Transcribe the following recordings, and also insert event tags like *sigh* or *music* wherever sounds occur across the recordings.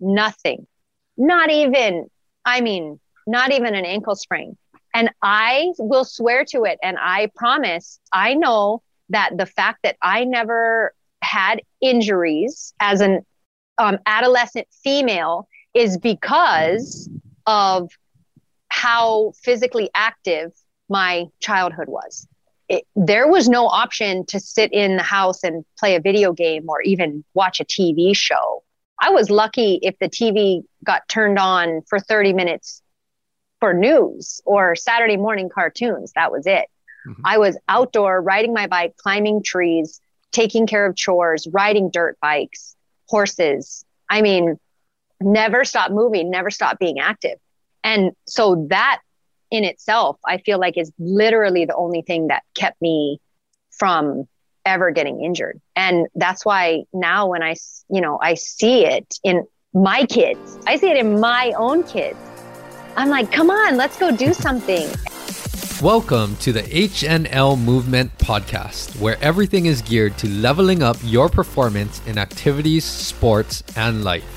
nothing, not even, I mean, not even an ankle sprain. And I will swear to it. And I promise, I know that the fact that I never had injuries as an um, adolescent female is because of how physically active my childhood was. It, there was no option to sit in the house and play a video game or even watch a TV show. I was lucky if the TV got turned on for 30 minutes for news or Saturday morning cartoons. That was it. Mm-hmm. I was outdoor riding my bike, climbing trees, taking care of chores, riding dirt bikes, horses. I mean, never stop moving, never stop being active. And so that in itself, I feel like is literally the only thing that kept me from ever getting injured. And that's why now when I, you know, I see it in my kids, I see it in my own kids. I'm like, come on, let's go do something. Welcome to the HNL Movement Podcast, where everything is geared to leveling up your performance in activities, sports, and life.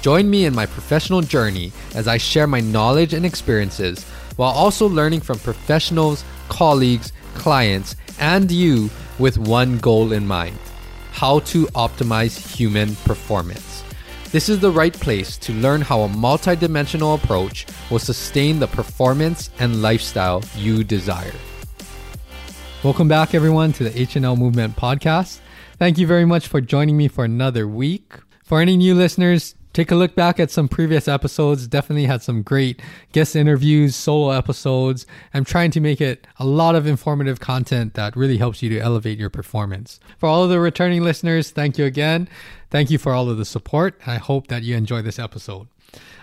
Join me in my professional journey as I share my knowledge and experiences while also learning from professionals, colleagues, clients, and you with one goal in mind how to optimize human performance. This is the right place to learn how a multidimensional approach will sustain the performance and lifestyle you desire. Welcome back, everyone, to the HNL Movement Podcast. Thank you very much for joining me for another week. For any new listeners, take a look back at some previous episodes. Definitely had some great guest interviews, solo episodes. I'm trying to make it a lot of informative content that really helps you to elevate your performance. For all of the returning listeners, thank you again. Thank you for all of the support. I hope that you enjoy this episode.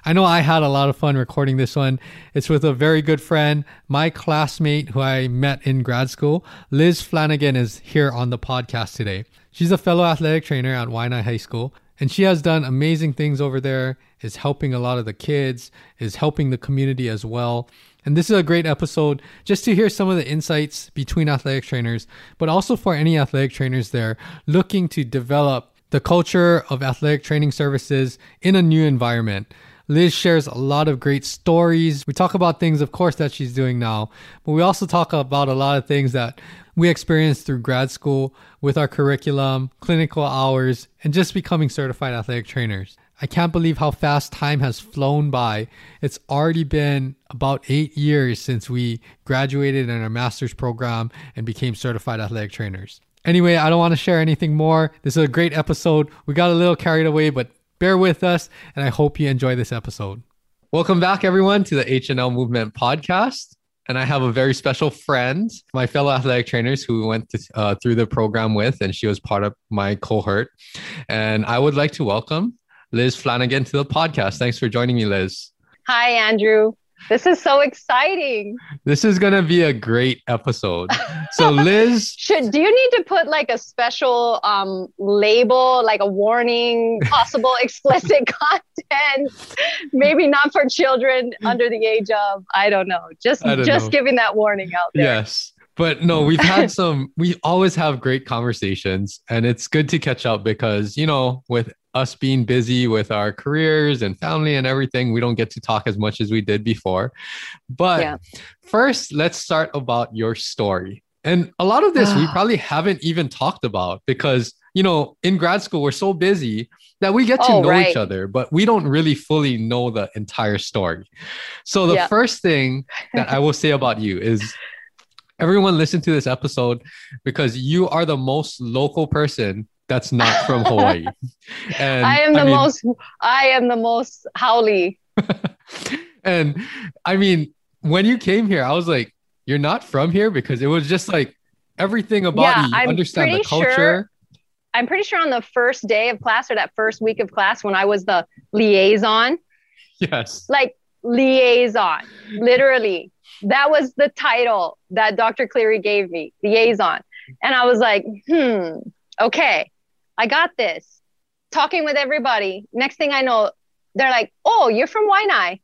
I know I had a lot of fun recording this one. It's with a very good friend, my classmate who I met in grad school. Liz Flanagan is here on the podcast today. She's a fellow athletic trainer at Waianae High School. And she has done amazing things over there, is helping a lot of the kids, is helping the community as well. And this is a great episode just to hear some of the insights between athletic trainers, but also for any athletic trainers there looking to develop the culture of athletic training services in a new environment. Liz shares a lot of great stories. We talk about things, of course, that she's doing now, but we also talk about a lot of things that we experienced through grad school with our curriculum, clinical hours, and just becoming certified athletic trainers. I can't believe how fast time has flown by. It's already been about eight years since we graduated in our master's program and became certified athletic trainers. Anyway, I don't want to share anything more. This is a great episode. We got a little carried away, but bear with us, and I hope you enjoy this episode. Welcome back, everyone, to the HNL Movement Podcast and I have a very special friend, my fellow athletic trainers who went to, uh, through the program with, and she was part of my cohort. And I would like to welcome Liz Flanagan to the podcast. Thanks for joining me, Liz. Hi, Andrew. This is so exciting. This is going to be a great episode. So, *laughs* Liz, should do you need to put like a special um, label, like a warning, possible *laughs* explicit content? Maybe not for children under the age of I don't know. Just don't just know. giving that warning out there. Yes. But no, we've had *laughs* some, we always have great conversations and it's good to catch up because, you know, with us being busy with our careers and family and everything, we don't get to talk as much as we did before. But yeah. first, let's start about your story. And a lot of this we *sighs* probably haven't even talked about because, you know, in grad school, we're so busy that we get to oh, know right. each other, but we don't really fully know the entire story. So, the yeah. first thing that I will say about you is everyone listen to this episode because you are the most local person that's not from Hawaii. *laughs* And I am the I mean, most I am the most haole. *laughs* and I mean, when you came here, I was like, you're not from here because it was just like everything about yeah, you. I'm understand the culture. Sure, I'm pretty sure on the first day of class or that first week of class when I was the liaison. Yes. Like liaison, literally. That was the title that Dr. Cleary gave me, liaison. And I was like, hmm, okay. I got this. Talking with everybody. Next thing I know, they're like, oh, you're from Waianae.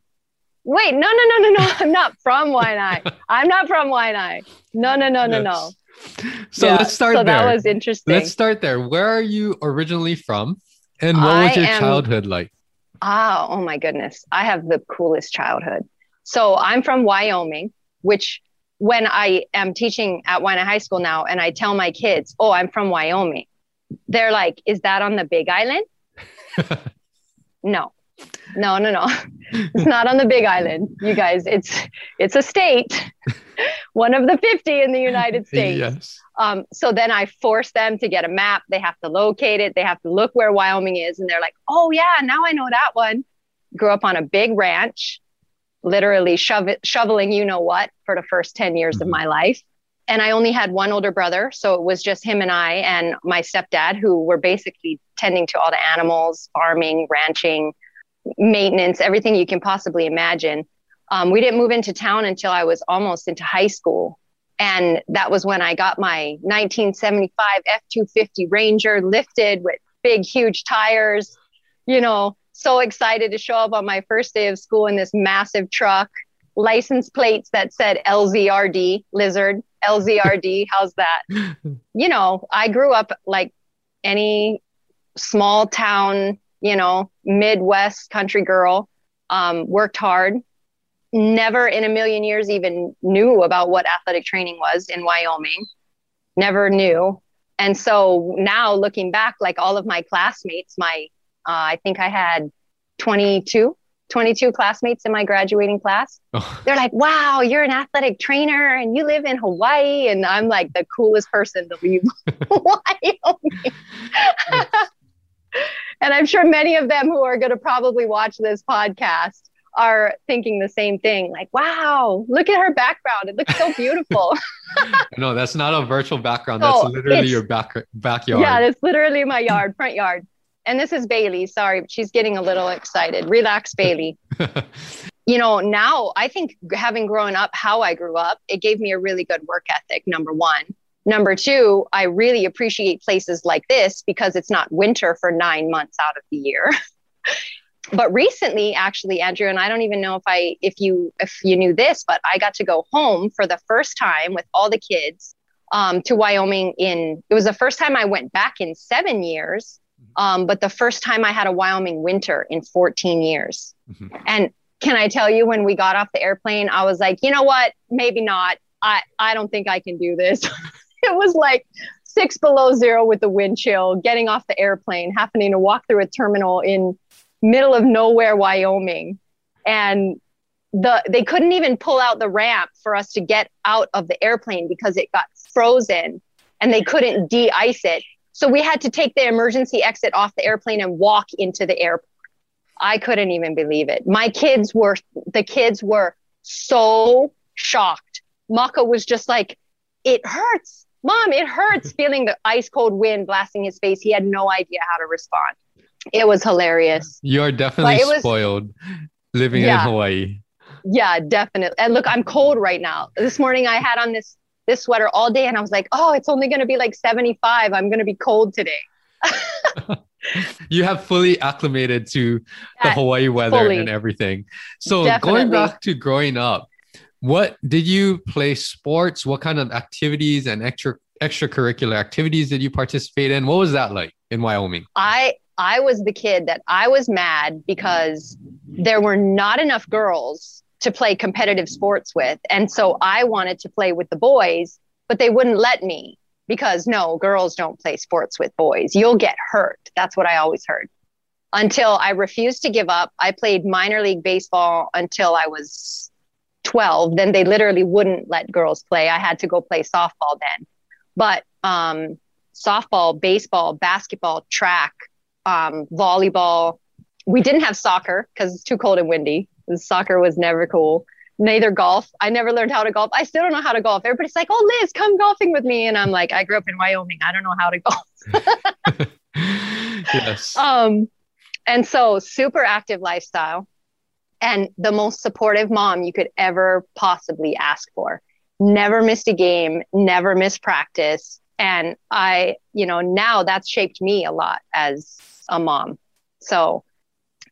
Wait, no, no, no, no, no. *laughs* I'm not from Waianae. I'm not from Waianae. No, no, no, no, no. So yeah, let's start so there. That was interesting. Let's start there. Where are you originally from? And what I was your am, childhood like? Ah, oh my goodness. I have the coolest childhood. So I'm from Wyoming, which when I am teaching at Waianae High School now and I tell my kids, oh, I'm from Wyoming, they're like, is that on the big island? *laughs* no, no, no, no. It's not on the big island, you guys. It's it's a state, *laughs* one of the 50 in the United States. Yes. Um, so then I force them to get a map. They have to locate it. They have to look where Wyoming is. And they're like, oh, yeah, now I know that one. Grew up on a big ranch, literally shove- shoveling you know what for the first 10 years mm-hmm. of my life. And I only had one older brother. So it was just him and I and my stepdad, who were basically tending to all the animals, farming, ranching, maintenance, everything you can possibly imagine. Um, we didn't move into town until I was almost into high school. And that was when I got my 1975 F 250 Ranger lifted with big, huge tires. You know, so excited to show up on my first day of school in this massive truck, license plates that said LZRD, lizard, LZRD. How's that? *laughs* you know, I grew up like any small town, you know, Midwest country girl, um, worked hard, never in a million years even knew about what athletic training was in Wyoming. Never knew. And so now looking back, like all of my classmates, my, uh, I think I had 22, 22 classmates in my graduating class. Oh. They're like, wow, you're an athletic trainer and you live in Hawaii. And I'm like the coolest person to leave *laughs* Wyoming. *laughs* and I'm sure many of them who are going to probably watch this podcast are thinking the same thing like wow look at her background it looks so beautiful *laughs* no that's not a virtual background that's literally your back backyard yeah it's literally my yard front yard and this is bailey sorry she's getting a little excited. Relax bailey. *laughs* You know now i think having grown up how i grew up it gave me a really good work ethic number one. Number two i really appreciate places like this because it's not winter for nine months out of the year. *laughs* But recently actually andrew and i don't even know if i if you if you knew this but i got to go home for the first time with all the kids um, to wyoming in it was the first time i went back in seven years um, but the first time i had a wyoming winter in 14 years mm-hmm. and can i tell you when we got off the airplane i was like you know what maybe not i i don't think i can do this *laughs* it was like six below zero with the wind chill getting off the airplane happening to walk through a terminal in middle of nowhere, Wyoming. And the they couldn't even pull out the ramp for us to get out of the airplane because it got frozen and they couldn't de-ice it. So we had to take the emergency exit off the airplane and walk into the airport. I couldn't even believe it. My kids were the kids were so shocked. Maka was just like, it hurts. Mom, it hurts *laughs* feeling the ice cold wind blasting his face. He had no idea how to respond. It was hilarious. You are definitely was, spoiled living yeah, in Hawaii. Yeah, definitely. And look, I'm cold right now. This morning I had on this this sweater all day and I was like, "Oh, it's only going to be like 75. I'm going to be cold today." *laughs* you have fully acclimated to the Hawaii weather fully. and everything. So, definitely. going back to growing up, what did you play sports? What kind of activities and extra extracurricular activities did you participate in? What was that like in Wyoming? I I was the kid that I was mad because there were not enough girls to play competitive sports with. And so I wanted to play with the boys, but they wouldn't let me because no, girls don't play sports with boys. You'll get hurt. That's what I always heard. Until I refused to give up. I played minor league baseball until I was 12. Then they literally wouldn't let girls play. I had to go play softball then. But um, softball, baseball, basketball, track, um, volleyball. We didn't have soccer because it's too cold and windy. Soccer was never cool. Neither golf. I never learned how to golf. I still don't know how to golf. Everybody's like, "Oh, Liz, come golfing with me," and I'm like, "I grew up in Wyoming. I don't know how to golf." *laughs* yes. Um, and so super active lifestyle, and the most supportive mom you could ever possibly ask for. Never missed a game. Never missed practice. And I, you know, now that's shaped me a lot as a mom. So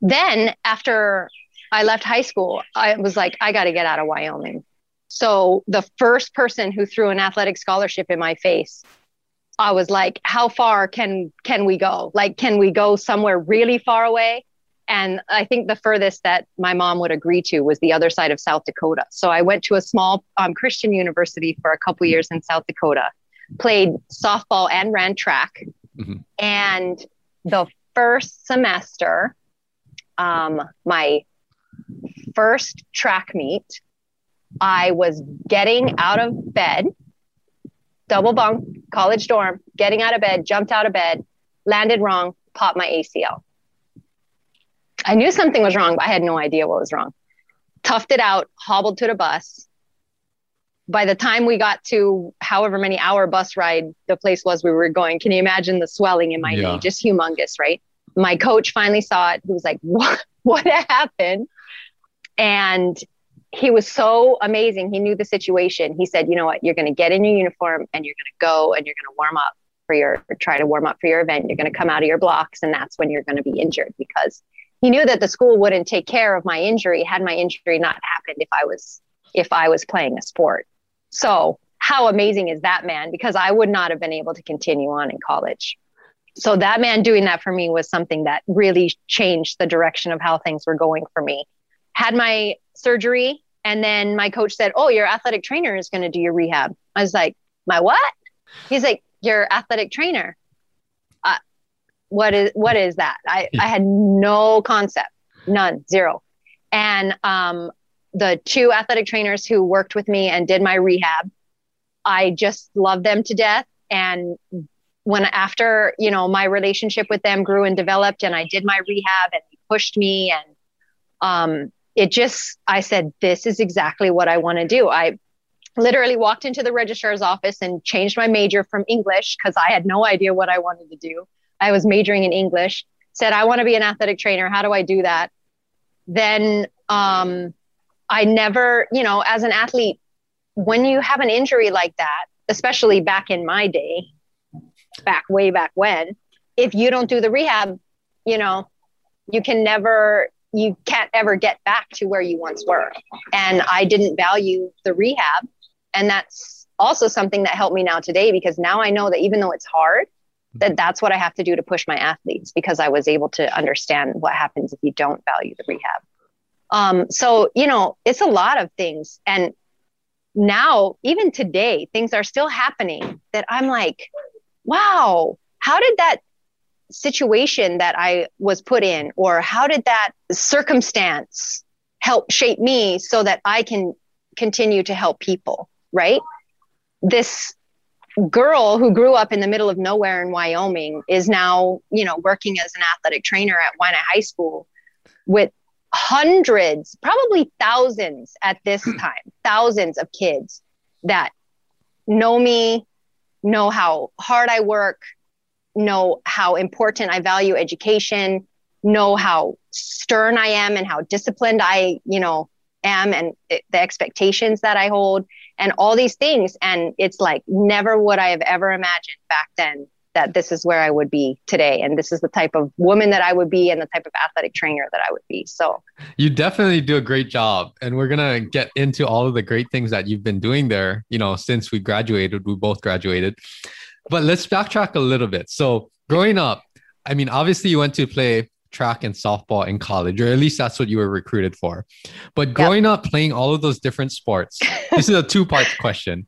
then after I left high school, I was like, I got to get out of Wyoming. So the first person who threw an athletic scholarship in my face, I was like, how far can can we go? Like, can we go somewhere really far away? And I think the furthest that my mom would agree to was the other side of South Dakota. So I went to a small um, Christian university for a couple years in South Dakota, played softball and ran track. Mm-hmm. And the first semester, um, my first track meet, I was getting out of bed, double bunk, college dorm, getting out of bed, jumped out of bed, landed wrong, popped my ACL. I knew something was wrong, but I had no idea what was wrong. Toughed it out, hobbled to the bus. By the time we got to however many hour bus ride the place was we were going, can you imagine the swelling in my yeah. knee? Just humongous, right? My coach finally saw it. He was like, What *laughs* what happened? And he was so amazing. He knew the situation. He said, you know what, you're gonna get in your uniform and you're gonna go and you're gonna warm up for your try to warm up for your event. You're gonna come out of your blocks and that's when you're gonna be injured because he knew that the school wouldn't take care of my injury had my injury not happened if I was if I was playing a sport. So how amazing is that man? Because I would not have been able to continue on in college. So that man doing that for me was something that really changed the direction of how things were going for me. Had my surgery and then my coach said, "Oh, your athletic trainer is going to do your rehab." I was like, "My what?" He's like, "Your athletic trainer." what is what is that? I, I had no concept, none, zero. And um, the two athletic trainers who worked with me and did my rehab, I just loved them to death. And when after you know my relationship with them grew and developed, and I did my rehab and they pushed me, and um, it just I said this is exactly what I want to do. I literally walked into the registrar's office and changed my major from English because I had no idea what I wanted to do I was majoring in English, said, I want to be an athletic trainer. How do I do that? Then um, I never, you know, as an athlete, when you have an injury like that, especially back in my day, back way back when, if you don't do the rehab, you know, you can never, you can't ever get back to where you once were. And I didn't value the rehab. And that's also something that helped me now today because now I know that even though it's hard, that that's what I have to do to push my athletes because I was able to understand what happens if you don't value the rehab. Um, so, you know, it's a lot of things. And now, even today, things are still happening that I'm like, wow, how did that situation that I was put in, or how did that circumstance help shape me so that I can continue to help people? Right. This girl who grew up in the middle of nowhere in Wyoming is now, you know, working as an athletic trainer at Waianae High School with hundreds, probably thousands at this hmm. time, thousands of kids that know me, know how hard I work, know how important I value education, know how stern I am and how disciplined I, you know, am and the expectations that I hold and all these things. And it's like never would I have ever imagined back then that this is where I would be today. And this is the type of woman that I would be and the type of athletic trainer that I would be. So you definitely do a great job. And we're going to get into all of the great things that you've been doing there, you know, since we graduated, we both graduated. But let's backtrack a little bit. So growing up, I mean, obviously you went to play track and softball in college, or at least that's what you were recruited for. But growing yep. up playing all of those different sports, *laughs* this is a two part question.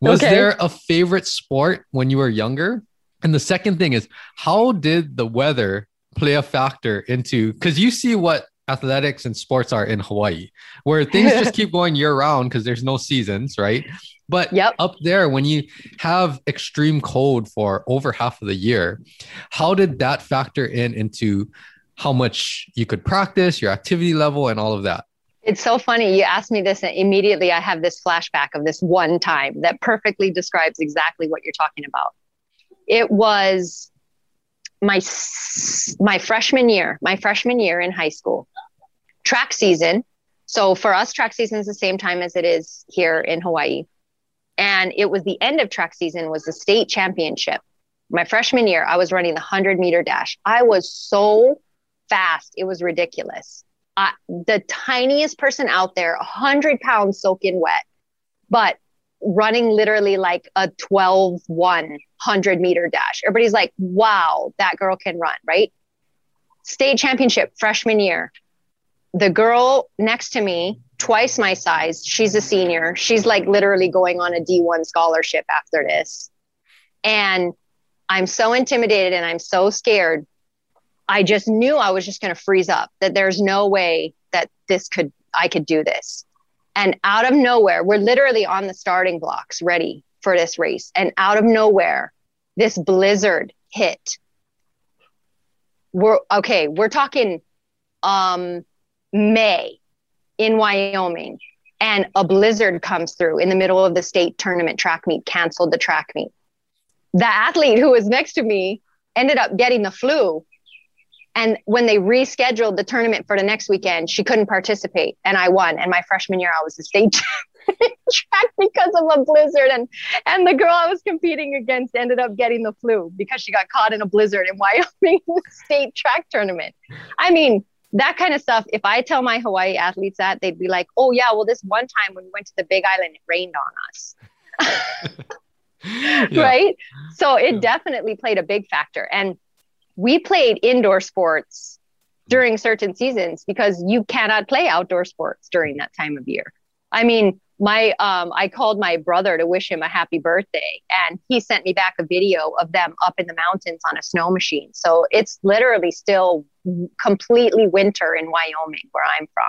Was okay. there a favorite sport when you were younger? And the second thing is, how did the weather play a factor into because you see what athletics and sports are in Hawaii, where things just *laughs* keep going year round because there's no seasons, right? But yep. up there, when you have extreme cold for over half of the year, how did that factor in into how much you could practice, your activity level, and all of that. It's so funny. You asked me this, and immediately I have this flashback of this one time that perfectly describes exactly what you're talking about. It was my my freshman year, my freshman year in high school, track season. So for us, track season is the same time as it is here in Hawaii, and it was the end of track season was the state championship. My freshman year, I was running the hundred meter dash. I was so fast. It was ridiculous. The tiniest person out there, 100 pounds soaking wet, but running literally like a 12 1 100 meter dash. Everybody's like, wow, that girl can run, right? state championship freshman year. The girl next to me, twice my size, she's a senior. She's like literally going on a D1 scholarship after this. And I'm so intimidated and I'm so scared. I just knew I was just going to freeze up, that there's no way that this could, I could do this. And out of nowhere, we're literally on the starting blocks ready for this race. And out of nowhere, this blizzard hit. We're okay, we're talking um May in Wyoming and a blizzard comes through in the middle of the state tournament track meet, canceled the track meet. The athlete who was next to me ended up getting the flu. And when they rescheduled the tournament for the next weekend, she couldn't participate and I won. And my freshman year, I was the state *laughs* track because of a blizzard. And, and the girl I was competing against ended up getting the flu because she got caught in a blizzard in *laughs* Wyoming state track tournament. I mean, that kind of stuff. If I tell my Hawaii athletes that, they'd be like, oh, yeah, well, this one time when we went to the big island, it rained on us. *laughs* yeah. Right. So it yeah. definitely played a big factor. And we played indoor sports during certain seasons because you cannot play outdoor sports during that time of year. I mean, my um, I called my brother to wish him a happy birthday, and he sent me back a video of them up in the mountains on a snow machine. So it's literally still completely winter in Wyoming, where I'm from.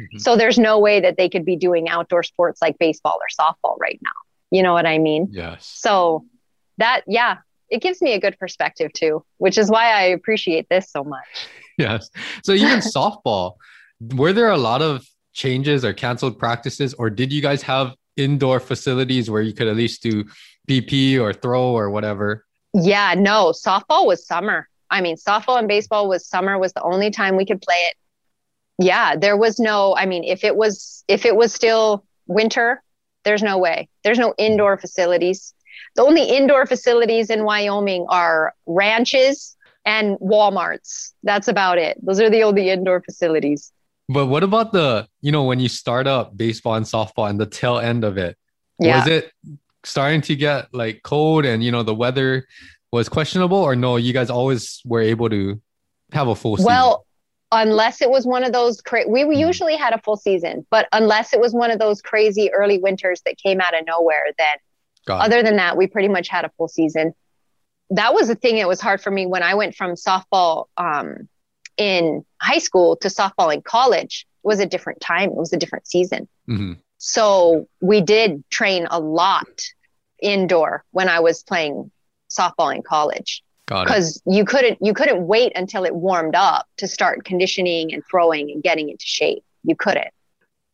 Mm-hmm. So there's no way that they could be doing outdoor sports like baseball or softball right now. You know what I mean? Yes. So that, yeah, it gives me a good perspective too, which is why I appreciate this so much. *laughs* Yes. So even *laughs* softball, were there a lot of changes or canceled practices, or did you guys have indoor facilities where you could at least do PP or throw or whatever? Yeah, no, softball was summer. I mean, softball and baseball was summer was the only time we could play it. Yeah, there was no, I mean, if it was if it was still winter, there's no way. There's no indoor facilities. The only indoor facilities in Wyoming are ranches and Walmarts. That's about it. Those are the only indoor facilities. But what about the, you know, when you start up baseball and softball and the tail end of it? Yeah. Was it starting to get like cold and, you know, the weather was questionable or no, you guys always were able to have a full season? Well, unless it was one of those cra- we mm. usually had a full season, but unless it was one of those crazy early winters that came out of nowhere, then other than that, we pretty much had a full season. That was the thing. It was hard for me when I went from softball um, in high school to softball in college was a different time. It was a different season. Mm-hmm. So we did train a lot indoor when I was playing softball in college because you couldn't you couldn't wait until it warmed up to start conditioning and throwing and getting into shape. You couldn't.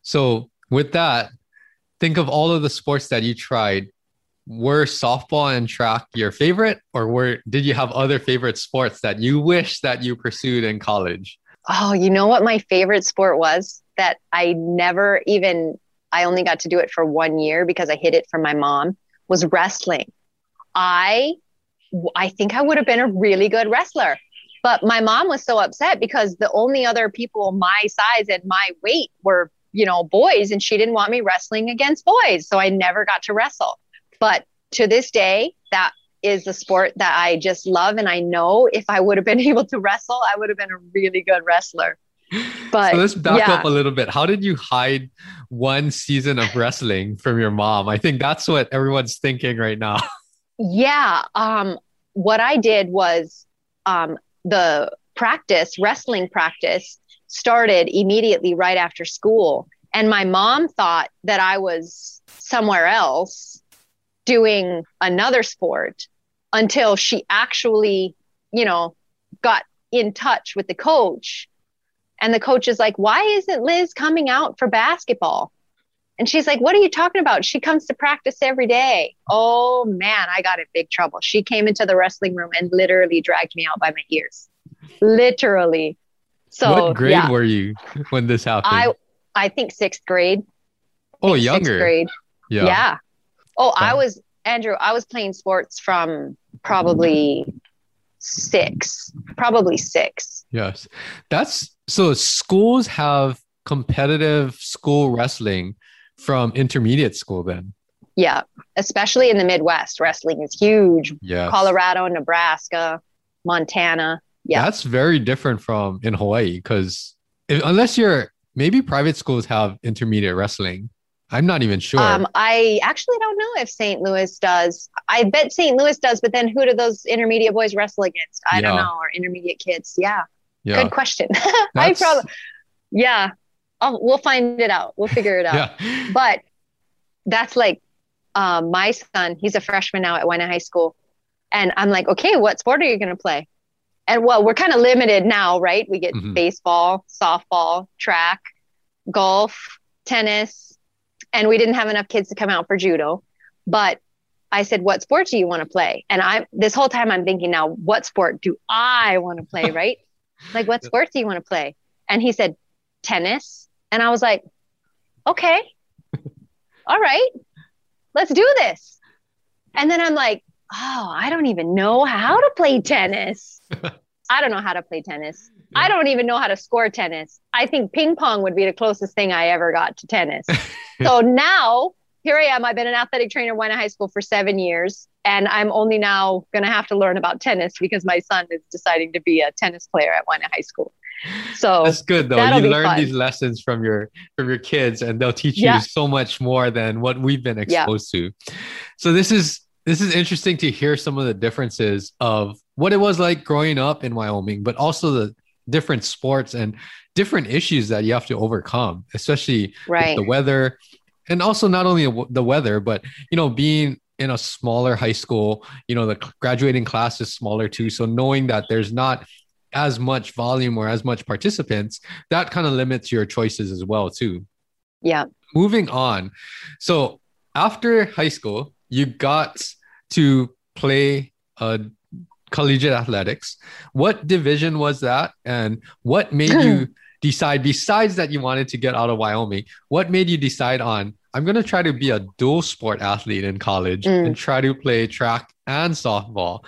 So with that, think of all of the sports that you tried were softball and track your favorite or were did you have other favorite sports that you wish that you pursued in college? Oh you know what my favorite sport was that i never even i only got to do it for one year because i hid it from my mom was wrestling. I i think i would have been a really good wrestler but my mom was so upset because the only other people my size and my weight were you know boys and she didn't want me wrestling against boys so i never got to wrestle but to this day, that is a sport that I just love. And I know if I would have been *laughs* able to wrestle, I would have been a really good wrestler. But so let's back yeah. up a little bit. How did you hide one season of wrestling from your mom? I think that's what everyone's thinking right now. *laughs* Yeah. Um, what I did was um, the practice, wrestling practice, started immediately right after school. And my mom thought that I was somewhere else doing another sport until she actually, you know, got in touch with the coach. And the coach is like, Why isn't Liz coming out for basketball? And she's like, What are you talking about? She comes to practice every day. Oh man, I got in big trouble. She came into the wrestling room and literally dragged me out by my ears. Literally. So what grade yeah. were you when this happened? I I think sixth grade. Oh, younger. grade. Yeah. Yeah. Oh, I was Andrew. I was playing sports from probably six, probably six. Yes, that's so. Schools have competitive school wrestling from intermediate school. Then. Yeah, especially in the Midwest, wrestling is huge. Yeah. Colorado, Nebraska, Montana. Yeah. That's very different from in Hawaii because unless you're maybe private schools have intermediate wrestling. I'm not even sure. Um, I actually don't know if St. Louis does. I bet St. Louis does, but then who do those intermediate boys wrestle against? I yeah. don't know, or intermediate kids. Yeah. yeah. Good question. *laughs* I probably, yeah. I'll, we'll find it out. We'll figure it *laughs* out. yeah. But that's like um, my son, he's a freshman now at Waianae High School. And I'm like, okay, what sport are you going to play? And well, we're kind of limited now, right? We get mm-hmm. baseball, softball, track, golf, tennis, and we didn't have enough kids to come out for judo. But I said, "What sport do you want to play?" And I this whole time I'm thinking, now what sport do I want to play? *laughs* Right? like, what sport do you want to play? And he said, tennis. And I was like, okay, *laughs* all right, let's do this. And then I'm like, oh, I don't even know how to play tennis. *laughs* I don't know how to play tennis. Yeah. I don't even know how to score tennis. I think ping pong would be the closest thing I ever got to tennis. *laughs* so now here I am. I've been an athletic trainer at Waianae High School for seven years, and I'm only now going to have to learn about tennis because my son is deciding to be a tennis player at Waianae High School. So that's good though. You learn fun. these lessons from your from your kids, and they'll teach yeah. you so much more than what we've been exposed yeah. to. So this is this is interesting to hear some of the differences of what it was like growing up in Wyoming, but also the different sports and different issues that you have to overcome, especially right. the weather, and also not only the weather, but you know being in a smaller high school, you know the graduating class is smaller too. So knowing that there's not as much volume or as much participants, that kind of limits your choices as well too. Yeah. Moving on. So after high school, you got to play uh, collegiate athletics. What division was that, and what made you *laughs* decide? Besides that, you wanted to get out of Wyoming. What made you decide on? I'm going to try to be a dual sport athlete in college mm. and try to play track and softball.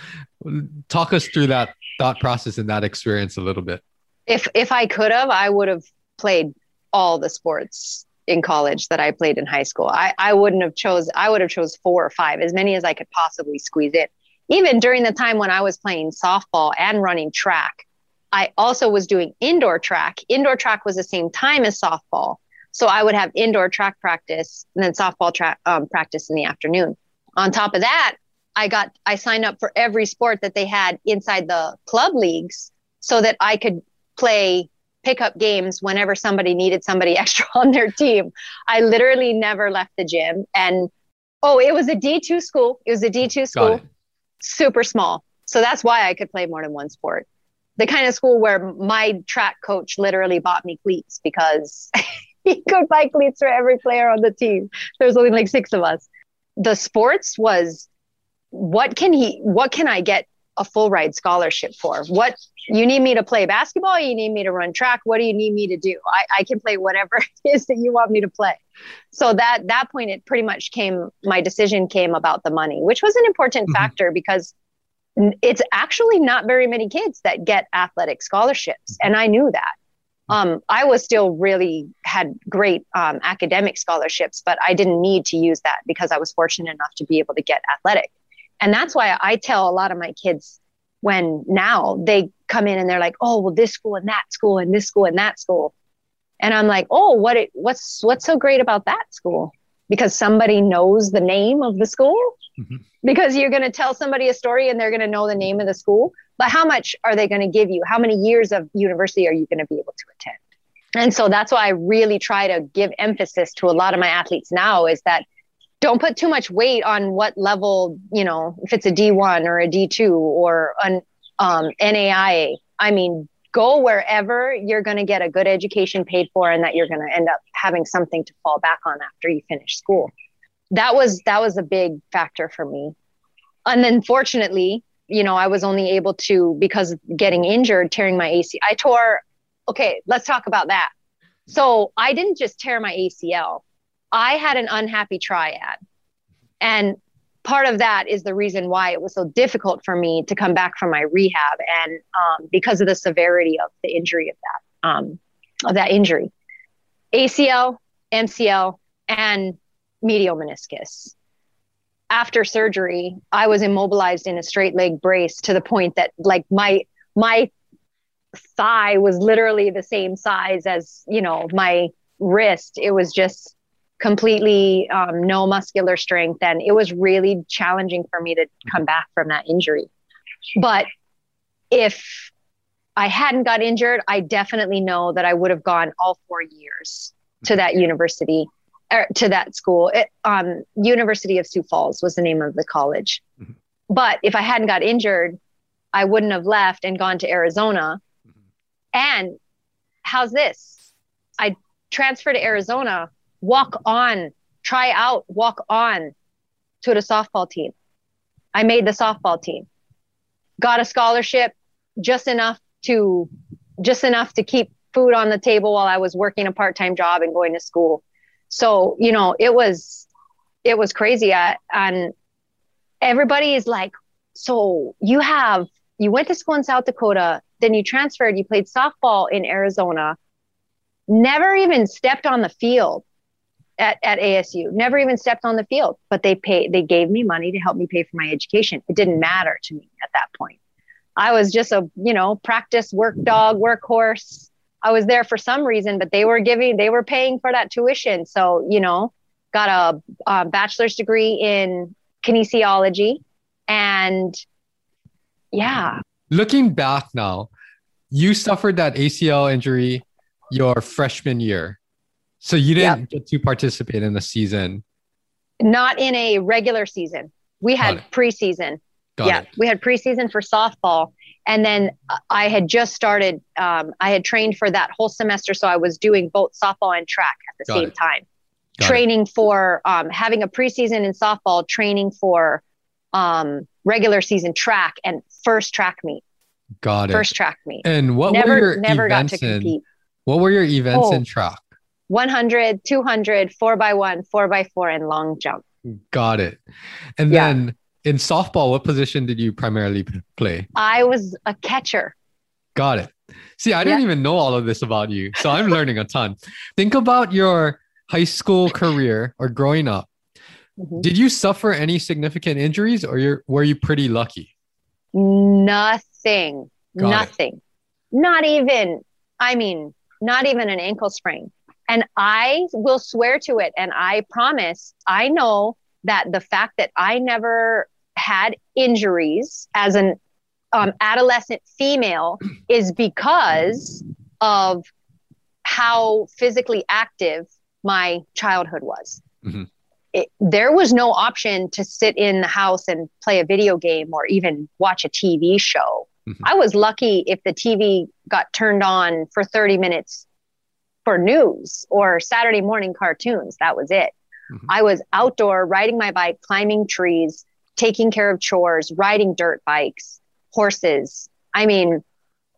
Talk us through that thought process and that experience a little bit? If if I could have, I would have played all the sports in college that I played in high school. I, I wouldn't have chose I would have chose four or five, as many as I could possibly squeeze in. Even during the time when I was playing softball and running track, I also was doing indoor track. Indoor track was the same time as softball. So I would have indoor track practice and then softball track um, practice in the afternoon. On top of that, I got I signed up for every sport that they had inside the club leagues so that I could play pickup games whenever somebody needed somebody *laughs* extra on their team. I literally never left the gym and oh, it was a D2 school. It was a D2 school. Super small. So that's why I could play more than one sport. The kind of school where my track coach literally bought me cleats because *laughs* he could buy cleats for every player on the team. There was only like six of us. The sports was what can he what can i get a full ride scholarship for what you need me to play basketball you need me to run track what do you need me to do i, I can play whatever *laughs* it is that you want me to play so that that point it pretty much came my decision came about the money which was an important mm-hmm. factor because it's actually not very many kids that get athletic scholarships and i knew that um, I was still really had great um, academic scholarships, but I didn't need to use that because I was fortunate enough to be able to get athletic. And that's why I tell a lot of my kids when now they come in and they're like, oh, well, this school and that school and this school and that school. And I'm like, oh, what it, what's what's so great about that school? Because somebody knows the name of the school. Mm-hmm. Because you're going to tell somebody a story and they're going to know the name of the school. But how much are they going to give you? How many years of university are you going to be able to attend? And so that's why I really try to give emphasis to a lot of my athletes now is that don't put too much weight on what level, you know, if it's a D1 or a D2 or an um, NAIA. I mean, go wherever you're going to get a good education paid for and that you're going to end up having something to fall back on after you finish school. That was that was a big factor for me. And then fortunately, you know, I was only able to because getting injured, tearing my AC. I tore okay, let's talk about that. So, I didn't just tear my ACL. I had an unhappy triad. And part of that is the reason why it was so difficult for me to come back from my rehab and um, because of the severity of the injury of that um, of that injury acl mcl and medial meniscus after surgery i was immobilized in a straight leg brace to the point that like my my thigh was literally the same size as, you know, my wrist. It was just completely um, no muscular strength. And it was really challenging for me to come back from that injury. But if I hadn't got injured, I definitely know that I would have gone all four years to that university or er, to that school. It, um, University of Sioux Falls was the name of the college. Mm-hmm. But if I hadn't got injured, I wouldn't have left and gone to Arizona. Mm-hmm. And how's this? I transferred to Arizona, walk on, try out, walk on to the softball team. I made the softball team, got a scholarship just enough to just enough to keep food on the table while I was working a part-time job and going to school. So, you know, it was it was crazy. I, and everybody is like, so you have you went to school in South Dakota, then you transferred, you played softball in Arizona, never even stepped on the field at, at ASU, never even stepped on the field, but they paid, they gave me money to help me pay for my education. It didn't matter to me at that point. I was just a, you know, practice work dog, workhorse. I was there for some reason, but they were giving, they were paying for that tuition. So, you know, got a, a bachelor's degree in kinesiology and yeah. Looking back now, you suffered that ACL injury your freshman year. So you didn't yep. get to participate in the season. Not in a regular season. We had preseason. Got yeah, it. we had preseason for softball. And then I had just started, um, I had trained for that whole semester. So I was doing both softball and track at the Got same it. time. Got training it. for um, having a preseason in softball, training for um, regular season track and first track meet. Got it. First track meet. And what never, were your never events got to compete. In, what were your events oh, in track? 100, 200, 4 by one, 4 by 4 and long jump. Got it. And yeah. then in softball, what position did you primarily play? I was a catcher. Got it. See, I didn't yeah. even know all of this about you. So I'm learning a ton. Think about your high school career or growing up. Mm-hmm. Did you suffer any significant injuries or were you pretty lucky? Nothing. Got Nothing. It. Not even, I mean, not even an ankle sprain. And I will swear to it. And I promise, I know that the fact that I never had injuries as an um, adolescent female is because of how physically active my childhood was. Mm-hmm it, there was no option to sit in the house and play a video game or even watch a TV show. Mm-hmm. I was lucky if the TV got turned on for 30 minutes for news or Saturday morning cartoons. That was it. Mm-hmm. I was outdoor riding my bike, climbing trees, taking care of chores, riding dirt bikes, horses. I mean,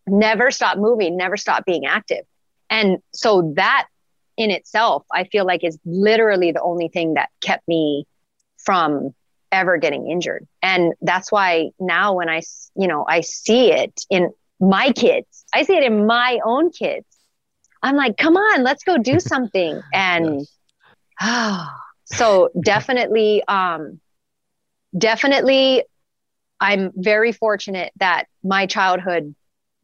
never stop moving, never stop being active. And so that in itself, I feel like is literally the only thing that kept me from ever getting injured. And that's why now when I, you know, I see it in my kids, I see it in my own kids. I'm like, come on, let's go do *laughs* something. And yes. *sighs* so definitely, um, definitely, I'm very fortunate that my childhood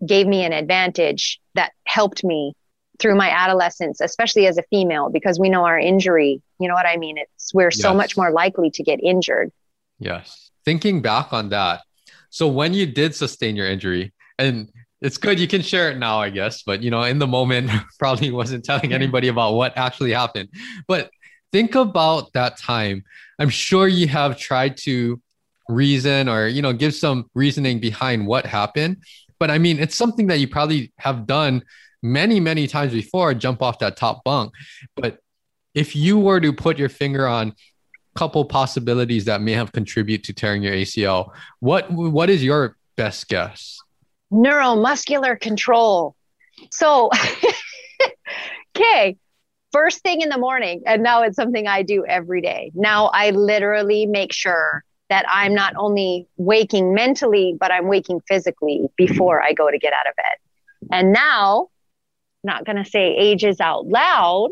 gave me an advantage that helped me through my adolescence, especially as a female, because we know our injury, you know what I mean? It's we're yes. so much more likely to get injured. Yes. Thinking back on that. So when you did sustain your injury, and it's good you can share it now, I guess, but you know, in the moment, *laughs* probably wasn't telling anybody about what actually happened. But think about that time. I'm sure you have tried to reason or you know give some reasoning behind what happened but i mean it's something that you probably have done many, many times before jump off that top bunk. But if you were to put your finger on a couple possibilities that may have contributed to tearing your ACL, what what is your best guess? Neuromuscular control. So, *laughs* okay, first thing in the morning, and now it's something I do every day. Now I literally make sure that I'm not only waking mentally, but I'm waking physically before I go to get out of bed. And now not going to say ages out loud,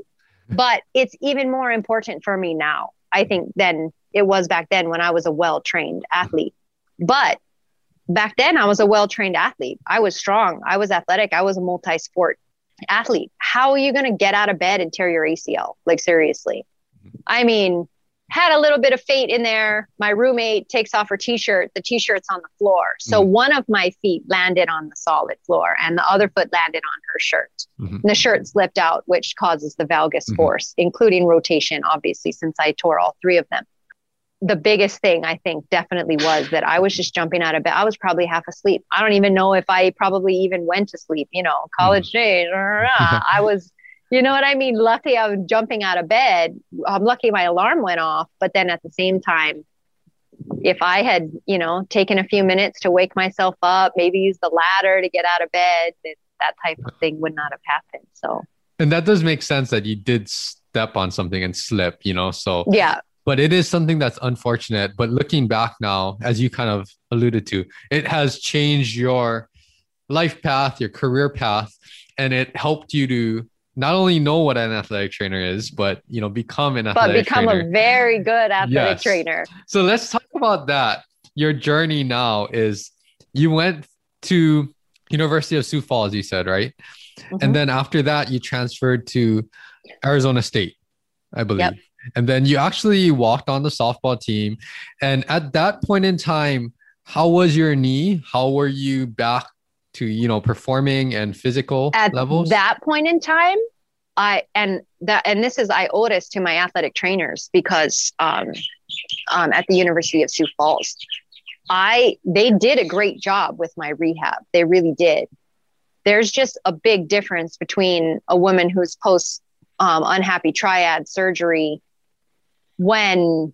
but it's even more important for me now, I think, than it was back then when I was a well trained athlete. But back then I was a well trained athlete. I was strong. I was athletic. I was a multi sport athlete. How are you going to get out of bed and tear your ACL? Like, seriously. I mean, had a little bit of fate in there. My roommate takes off her t shirt. The t shirt's on the floor. So mm-hmm. one of my feet landed on the solid floor and the other foot landed on her shirt. Mm-hmm. the shirt slipped out, which causes the valgus mm-hmm. force, including rotation, obviously, since I tore all three of them the biggest thing I think definitely was that I was just jumping out of bed. I was probably half asleep. I don't even know if I probably even went to sleep, you know, college mm. days. *laughs* I was, you know what I mean? Lucky I was jumping out of bed. I'm lucky my alarm went off. But then at the same time, if I had, you know, taken a few minutes to wake myself up, maybe use the ladder to get out of bed, that type of thing would not have happened. So, and that does make sense that you did step on something and slip, you know? So, yeah but it is something that's unfortunate. But looking back now, as you kind of alluded to, it has changed your life path, your career path, and it helped you to not only know what an athletic trainer is, but you know, become an athletic but become trainer. a very good athletic yes. trainer. So let's talk about that. Your journey now is you went to University of Sioux Falls, you said, right? Mm-hmm. And then after that, you transferred to Arizona State, I believe. Yep. And then you actually walked on the softball team. And at that point in time, how was your knee? How were you back to, you know, performing and physical at levels? That point in time, I and that and this is I owe this to my athletic trainers because um, um, at the University of Sioux Falls, I they did a great job with my rehab. They really did. There's just a big difference between a woman who's post um, unhappy triad surgery when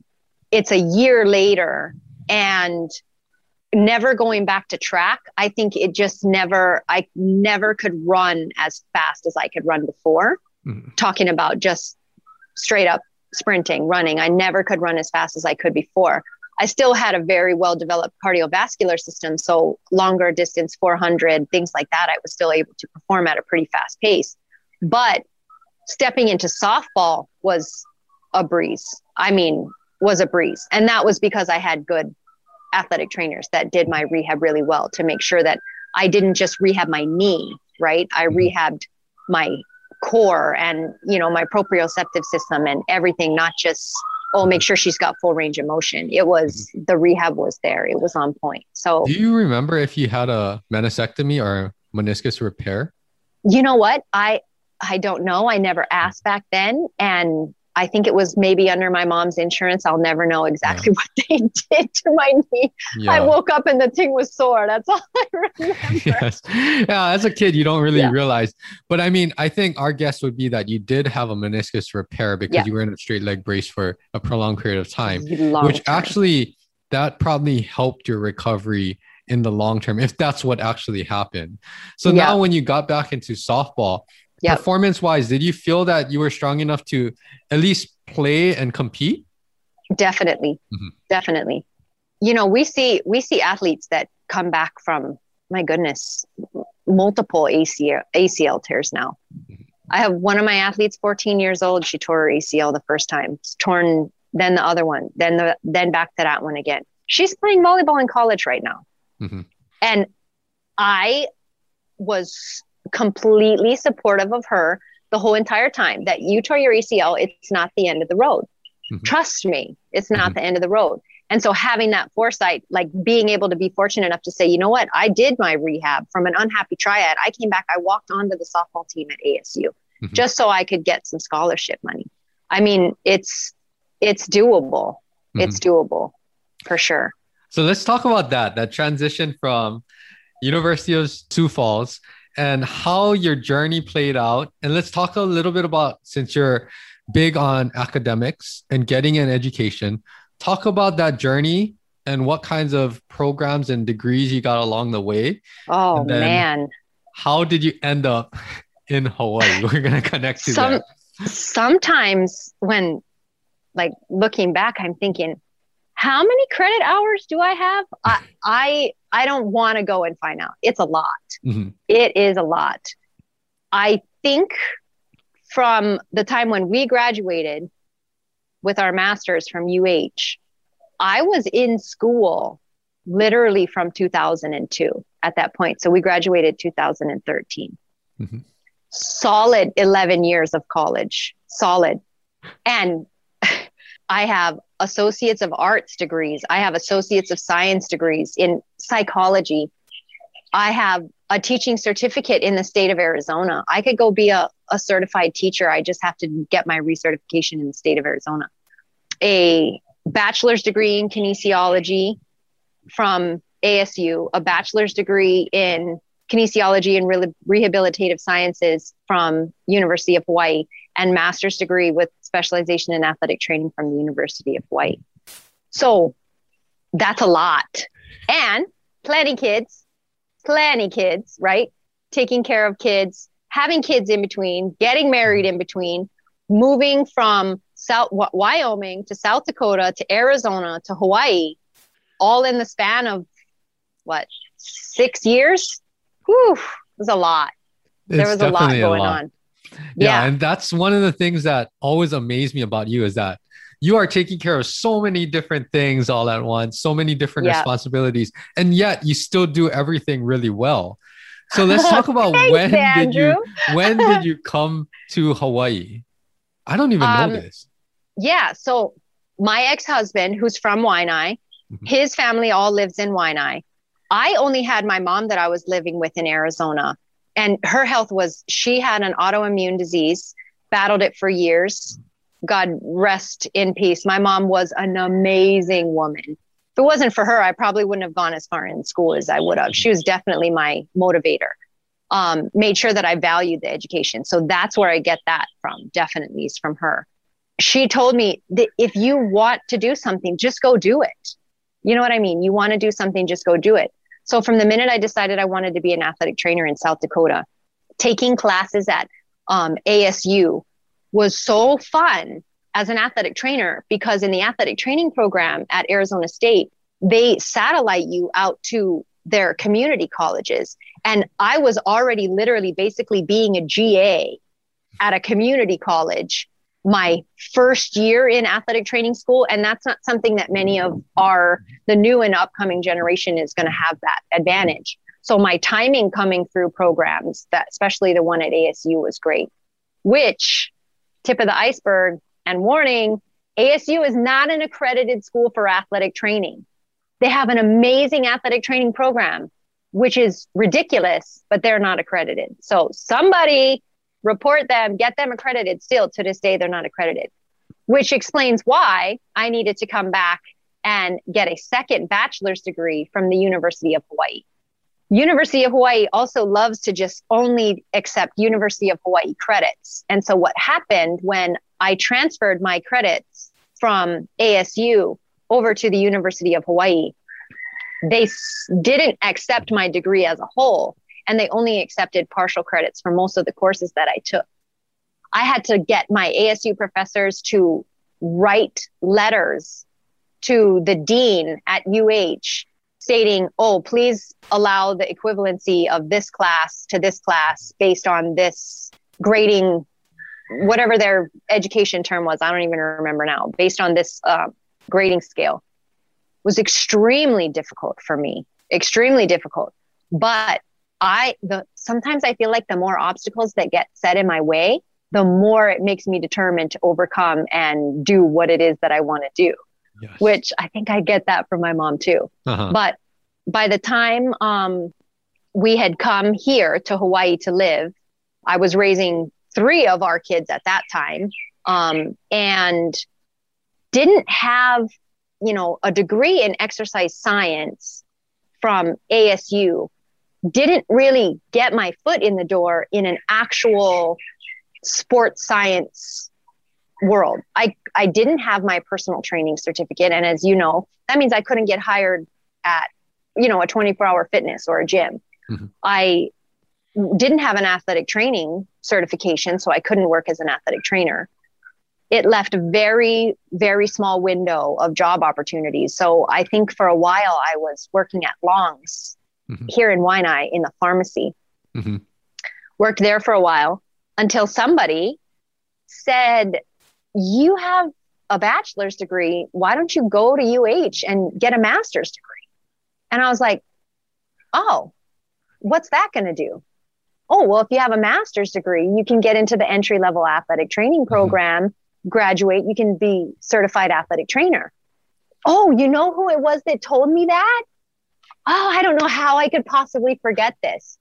it's a year later and never going back to track i think it just never i never could run as fast as i could run before. Mm-hmm. talking about just straight up sprinting running i never could run as fast as i could before. I still had a very well developed cardiovascular system so longer distance 400 things like that i was still able to perform at a pretty fast pace. But stepping into softball was a breeze. I mean, was a breeze. And that was because I had good athletic trainers that did my rehab really well to make sure that I didn't just rehab my knee, right? I mm-hmm. rehabbed my core and, you know, my proprioceptive system and everything, not just, oh, make sure she's got full range of motion. It was mm-hmm. the rehab was there. It was on point. So do you remember if you had a meniscectomy or meniscus repair? You know what? I I don't know. I never asked back then. And I think it was maybe under my mom's insurance. I'll never know exactly yeah. *laughs* what they did to my knee. Yeah. I woke up and the thing was sore. That's all I *laughs* remember. yes. Yeah, as a kid, you don't really yeah. realize. But I mean, I think our guess would be that you did have a meniscus repair because you were in a straight leg brace for a prolonged period of time, long which time. actually that probably helped your recovery in the long term if that's what actually happened. So now when you got back into softball, yep. performance wise, did you feel that you were strong enough to at least play and compete? Definitely. Mm-hmm. Definitely. You know, we see we see athletes that come back from my goodness, multiple ACL ACL tears now. Mm-hmm. I have one of my athletes 14 years old, she tore her ACL the first time. It's torn then the other one, then the then back to that one again. She's playing volleyball in college right now. Mm-hmm. And I was completely supportive of her the whole entire time that you tore your ACL, it's not the end of the road. Mm-hmm. Trust me, it's not mm-hmm. the end of the road. And so having that foresight, like being able to be fortunate enough to say, you know what, I did my rehab from an unhappy triad. I came back, I walked onto the softball team at ASU mm-hmm. just so I could get some scholarship money. I mean, it's it's doable. It's mm-hmm. doable for sure. So let's talk about that, that transition from University of Sioux Falls and how your journey played out. And let's talk a little bit about since you're big on academics and getting an education, talk about that journey and what kinds of programs and degrees you got along the way. Oh man. How did you end up in Hawaii? *laughs* We're going to connect to Some, that. Sometimes when like looking back, I'm thinking, how many credit hours do I have? I I, I don't want to go and find out. It's a lot. Mm-hmm. It is a lot. I think from the time when we graduated with our masters from UH, I was in school literally from 2002 at that point. So we graduated 2013. Mm-hmm. Solid 11 years of college, solid. And *laughs* I have associates of arts degrees. I have associates of science degrees in psychology. I have a teaching certificate in the state of Arizona. I could go be a, a certified teacher. I just have to get my recertification in the state of Arizona. A bachelor's degree in kinesiology from ASU, a bachelor's degree in kinesiology and re- rehabilitative sciences from University of Hawaii, and master's degree with specialization in athletic training from the University of Hawaii. So that's a lot. And plenty kids, plenty kids, right? Taking care of kids, having kids in between, getting married in between, moving from South Wyoming to South Dakota to Arizona to Hawaii, all in the span of what six years? Whew, it was a lot. It's there was a lot going a lot. on. Yeah. yeah, and that's one of the things that always amazed me about you is that you are taking care of so many different things all at once, so many different yeah. responsibilities, and yet you still do everything really well. So let's talk *laughs* about Thanks, when Andrew. did you when did you come to Hawaii? I don't even um, know this. Yeah, so my ex-husband who's from Waianae, mm-hmm. his family all lives in Waianae. I only had my mom that I was living with in Arizona. And her health was, she had an autoimmune disease, battled it for years. God rest in peace. My mom was an amazing woman. If it wasn't for her, I probably wouldn't have gone as far in school as I would have. She was definitely my motivator. Um, made sure that I valued the education. So that's where I get that from. Definitely is from her. She told me that if you want to do something, just go do it. You know what I mean? You want to do something, just go do it. So from the minute I decided I wanted to be an athletic trainer in South Dakota, taking classes at um, ASU was so fun as an athletic trainer because in the athletic training program at Arizona State, they satellite you out to their community colleges. And I was already literally basically being a GA at a community college my first year in athletic training school and that's not something that many of our the new and upcoming generation is going to have that advantage so my timing coming through programs that especially the one at asu was great which tip of the iceberg and warning asu is not an accredited school for athletic training they have an amazing athletic training program which is ridiculous but they're not accredited so somebody report them, get them accredited. Still to this day, they're not accredited, which explains why I needed to come back and get a second bachelor's degree from the University of Hawaii. University of Hawaii also loves to just only accept University of Hawaii credits. And so what happened when I transferred my credits from ASU over to the University of Hawaii, they s- didn't accept my degree as a whole and they only accepted partial credits for most of the courses that I took. I had to get my ASU professors to write letters to the dean at UH stating, oh, please allow the equivalency of this class to this class based on this grading, whatever their education term was. I don't even remember now, based on this uh, grading scale was extremely difficult for me, extremely difficult. But I the sometimes I feel like the more obstacles that get set in my way, the more it makes me determined to overcome and do what it is that I want to do. Yes. Which I think I get that from my mom too. Uh-huh. But by the time um, we had come here to Hawaii to live, I was raising three of our kids at that time, um, and didn't have you know a degree in exercise science from ASU didn't really get my foot in the door in an actual sports science world. I, I didn't have my personal training certificate. And as you know, that means I couldn't get hired at, you know, a 24 hour fitness or a gym. Mm-hmm. I didn't have an athletic training certification, so I couldn't work as an athletic trainer. It left a very, very small window of job opportunities. So I think for a while I was working at Long's mm-hmm. here in Waianae in the pharmacy. Mm-hmm. Worked there for a while until somebody said, You have a bachelor's degree. Why don't you go to UH and get a master's degree? And I was like, oh, what's that going to do? Oh, well, if you have a master's degree, you can get into the entry level athletic training mm-hmm. program, mm-hmm. graduate, you can be certified athletic trainer. Oh, you know who it was that told me that? Oh, I don't know how I could possibly forget this.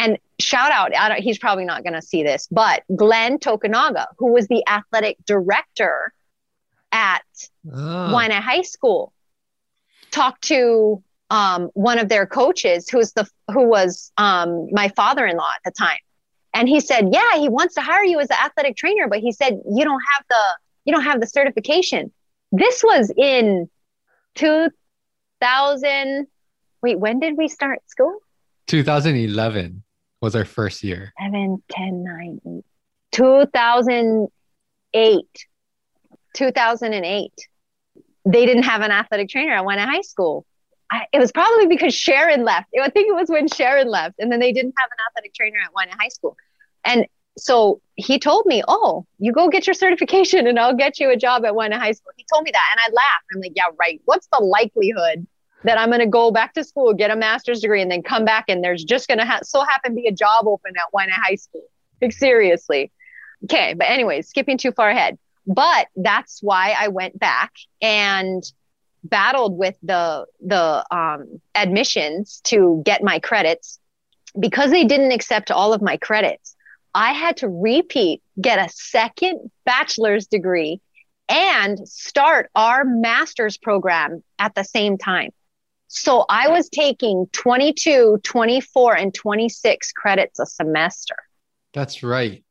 And shout out, he's probably not going to see this, but Glenn Tokunaga, who was the athletic director at oh. Waianae High School, talked to um, one of their coaches, who's the who was um, my father-in-law at the time, and he said, "Yeah, he wants to hire you as an athletic trainer, but he said you don't have the you don't have the certification." This was in 2000. Wait, when did we start school? 2011 was our first year? 7, 10, 9, 8. 2008. 2008. They didn't have an athletic trainer I went to high school. I, it was probably because Sharon left. I think it was when Sharon left, and then they didn't have an athletic trainer at Waianae High School. And so he told me, "Oh, you go get your certification, and I'll get you a job at Waianae High School." He told me that, and I laughed. I'm like, "Yeah, right. What's the likelihood that I'm going to go back to school, get a master's degree, and then come back and there's just going to ha- so happen to be a job open at Waianae High School. Like, seriously. Okay. But, anyways, skipping too far ahead. But that's why I went back and battled with the the um, admissions to get my credits because they didn't accept all of my credits. I had to repeat, get a second bachelor's degree, and start our master's program at the same time. So I was taking 22, 24, and 26 credits a semester. That's right.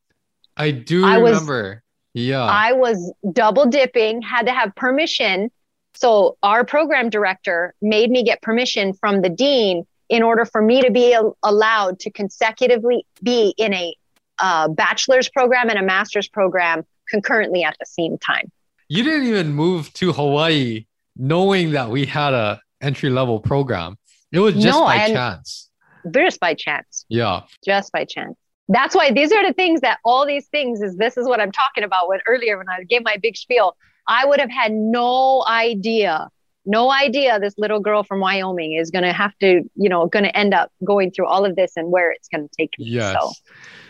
I do I remember. Was, yeah. I was double dipping, had to have permission. So our program director made me get permission from the dean in order for me to be a- allowed to consecutively be in a uh, bachelor's program and a master's program concurrently at the same time. You didn't even move to Hawaii knowing that we had a entry level program. It was just no, by chance. Just by chance. Yeah. Just by chance. That's why these are the things that all these things is this is what I'm talking about when earlier when I gave my big spiel. I would have had no idea, no idea this little girl from Wyoming is going to have to, you know, going to end up going through all of this and where it's going to take me. Yes. So.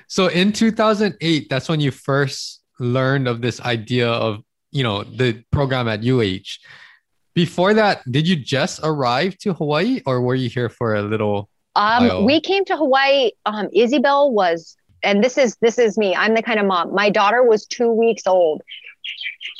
so in 2008, that's when you first learned of this idea of, you know, the program at UH before that, did you just arrive to Hawaii or were you here for a little? Um, we came to Hawaii. Um, Isabel was, and this is this is me. I'm the kind of mom. My daughter was two weeks old,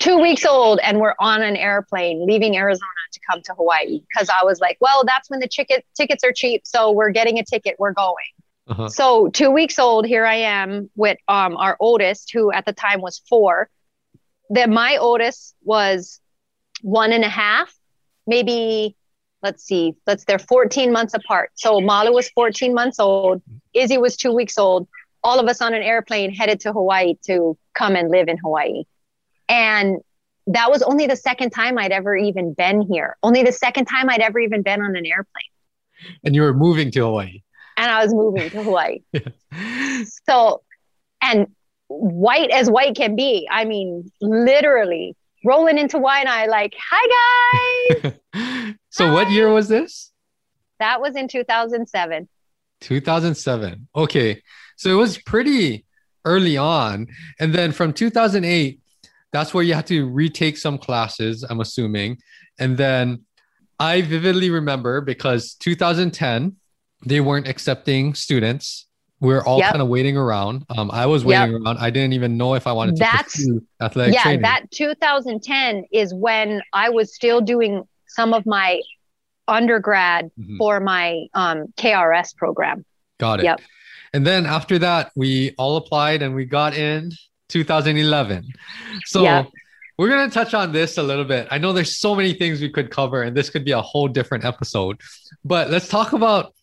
two weeks old, and we're on an airplane leaving Arizona to come to Hawaii because I was like, well, that's when the ticket tickets are cheap, so we're getting a ticket. We're going. Uh-huh. So two weeks old, here I am with um, our oldest, who at the time was four. That my oldest was one and a half, maybe let's see, let's they're 14 months apart. So Malu was 14 months old, Izzy was two weeks old. All of us on an airplane headed to Hawaii to come and live in Hawaii. And that was only the second time I'd ever even been here. Only the second time I'd ever even been on an airplane. And you were moving to Hawaii. And I was moving to Hawaii. *laughs* So, and white as white can be. I mean, literally rolling into wine, Waianae like, hi guys. *laughs* so hi. what year was this? That was in 2007. 2007. Okay. So it was pretty early on. And then from 2008, that's where you had to retake some classes, I'm assuming. And then I vividly remember because 2010, they weren't accepting students we are all yep. kind of waiting around. Um, I was waiting yep. around. I didn't even know if I wanted to That's, pursue athletic yeah, training. that 2010 is when I was still doing some of my undergrad mm-hmm. for my um, KRS program. Got it. Yep. And then after that, we all applied and we got in 2011. So we're going to touch on this a little bit. I know there's so many things we could cover, and this could be a whole different episode. But let's talk about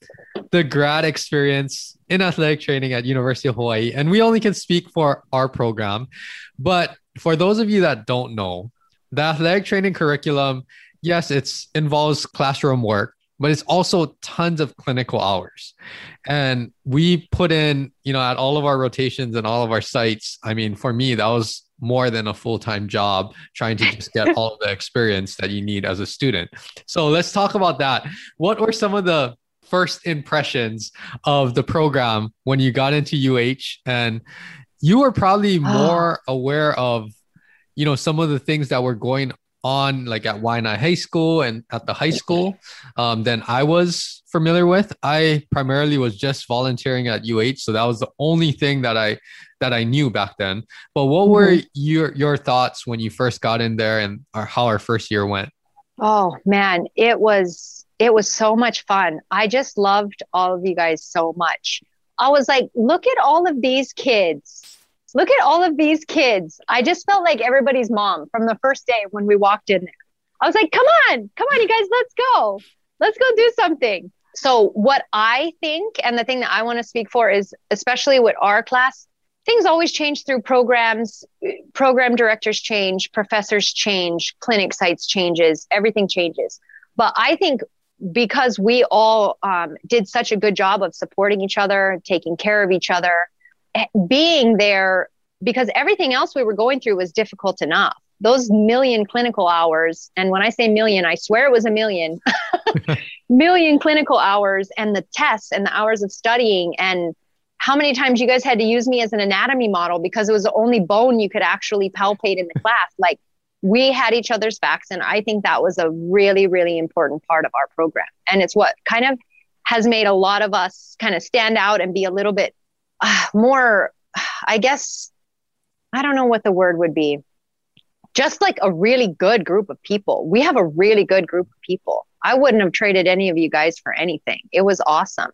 the grad experience in athletic training at University of Hawaii. And we only can speak for our program. But for those of you that don't know, the athletic training curriculum, yes, it involves classroom work, but it's also tons of clinical hours. And we put in, you know, at all of our rotations and all of our sites. I mean, for me, that was more than a full-time job trying to just get all the experience that you need as a student. So let's talk about that. What were some of the first impressions of the program when you got into UH and you were probably more aware of you know some of the things that were going on like at Waianae High School and at the high school um, than I was familiar with. I primarily was just volunteering at UH, so that was the only thing that I that I knew back then. But what were mm-hmm. your your thoughts when you first got in there and how our first year went? Oh man, it was it was so much fun. I just loved all of you guys so much. I was like, look at all of these kids look at all of these kids. I just felt like everybody's mom from the first day when we walked in there. I was like, come on, come on, you guys, let's go. Let's go do something. So, what I think, and the thing that I want to speak for is, especially with our class, things always change through programs. Program directors change, professors change, clinic sites changes, everything changes. But I think because we all um, did such a good job of supporting each other, taking care of each other, being there because everything else we were going through was difficult enough. Those million clinical hours, and when I say million, I swear it was a million, *laughs* million clinical hours, and the tests and the hours of studying, and how many times you guys had to use me as an anatomy model because it was the only bone you could actually palpate in the class. Like we had each other's backs, and I think that was a really, really important part of our program. And it's what kind of has made a lot of us kind of stand out and be a little bit uh, more, I guess, I don't know what the word would be. Just like a really good group of people. We have a really good group of people. I wouldn't have traded any of you guys for anything. It was awesome.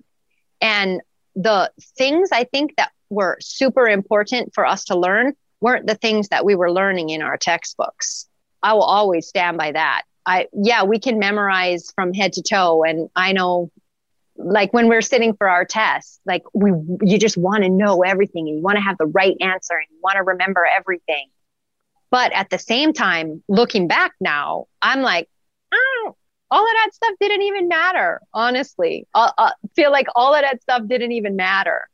And the things I think that were super important for us to learn weren't the things that we were learning in our textbooks. I will always stand by that. I yeah, we can memorize from head to toe and I know like when we're sitting for our test, like we, you just want to know everything and you want to have the right answer and you want to remember everything. But at the same time, looking back now, I'm like, oh, all of that stuff didn't even matter. Honestly, I, I feel like all of that stuff didn't even matter.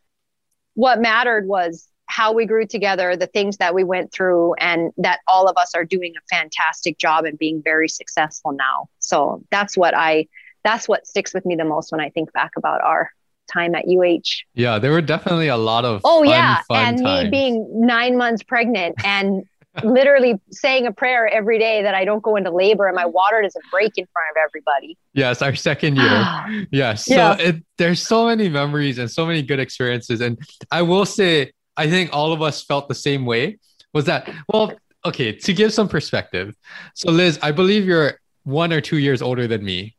What mattered was how we grew together, the things that we went through, and that all of us are doing a fantastic job and being very successful now. So that's what I that's what sticks with me the most when I think back about our time at UH. Yeah, there were definitely a lot of oh fun, yeah, fun and times. me being nine months pregnant and *laughs* literally saying a prayer every day that I don't go into labor and my water doesn't break in front of everybody. Yes, our second year. *sighs* yes, so Yeah. it, there's so many memories and so many good experiences, and I will say, I think all of us felt the same way. Was that well? Okay, to give some perspective. So Liz, I believe you're one or two years older than me.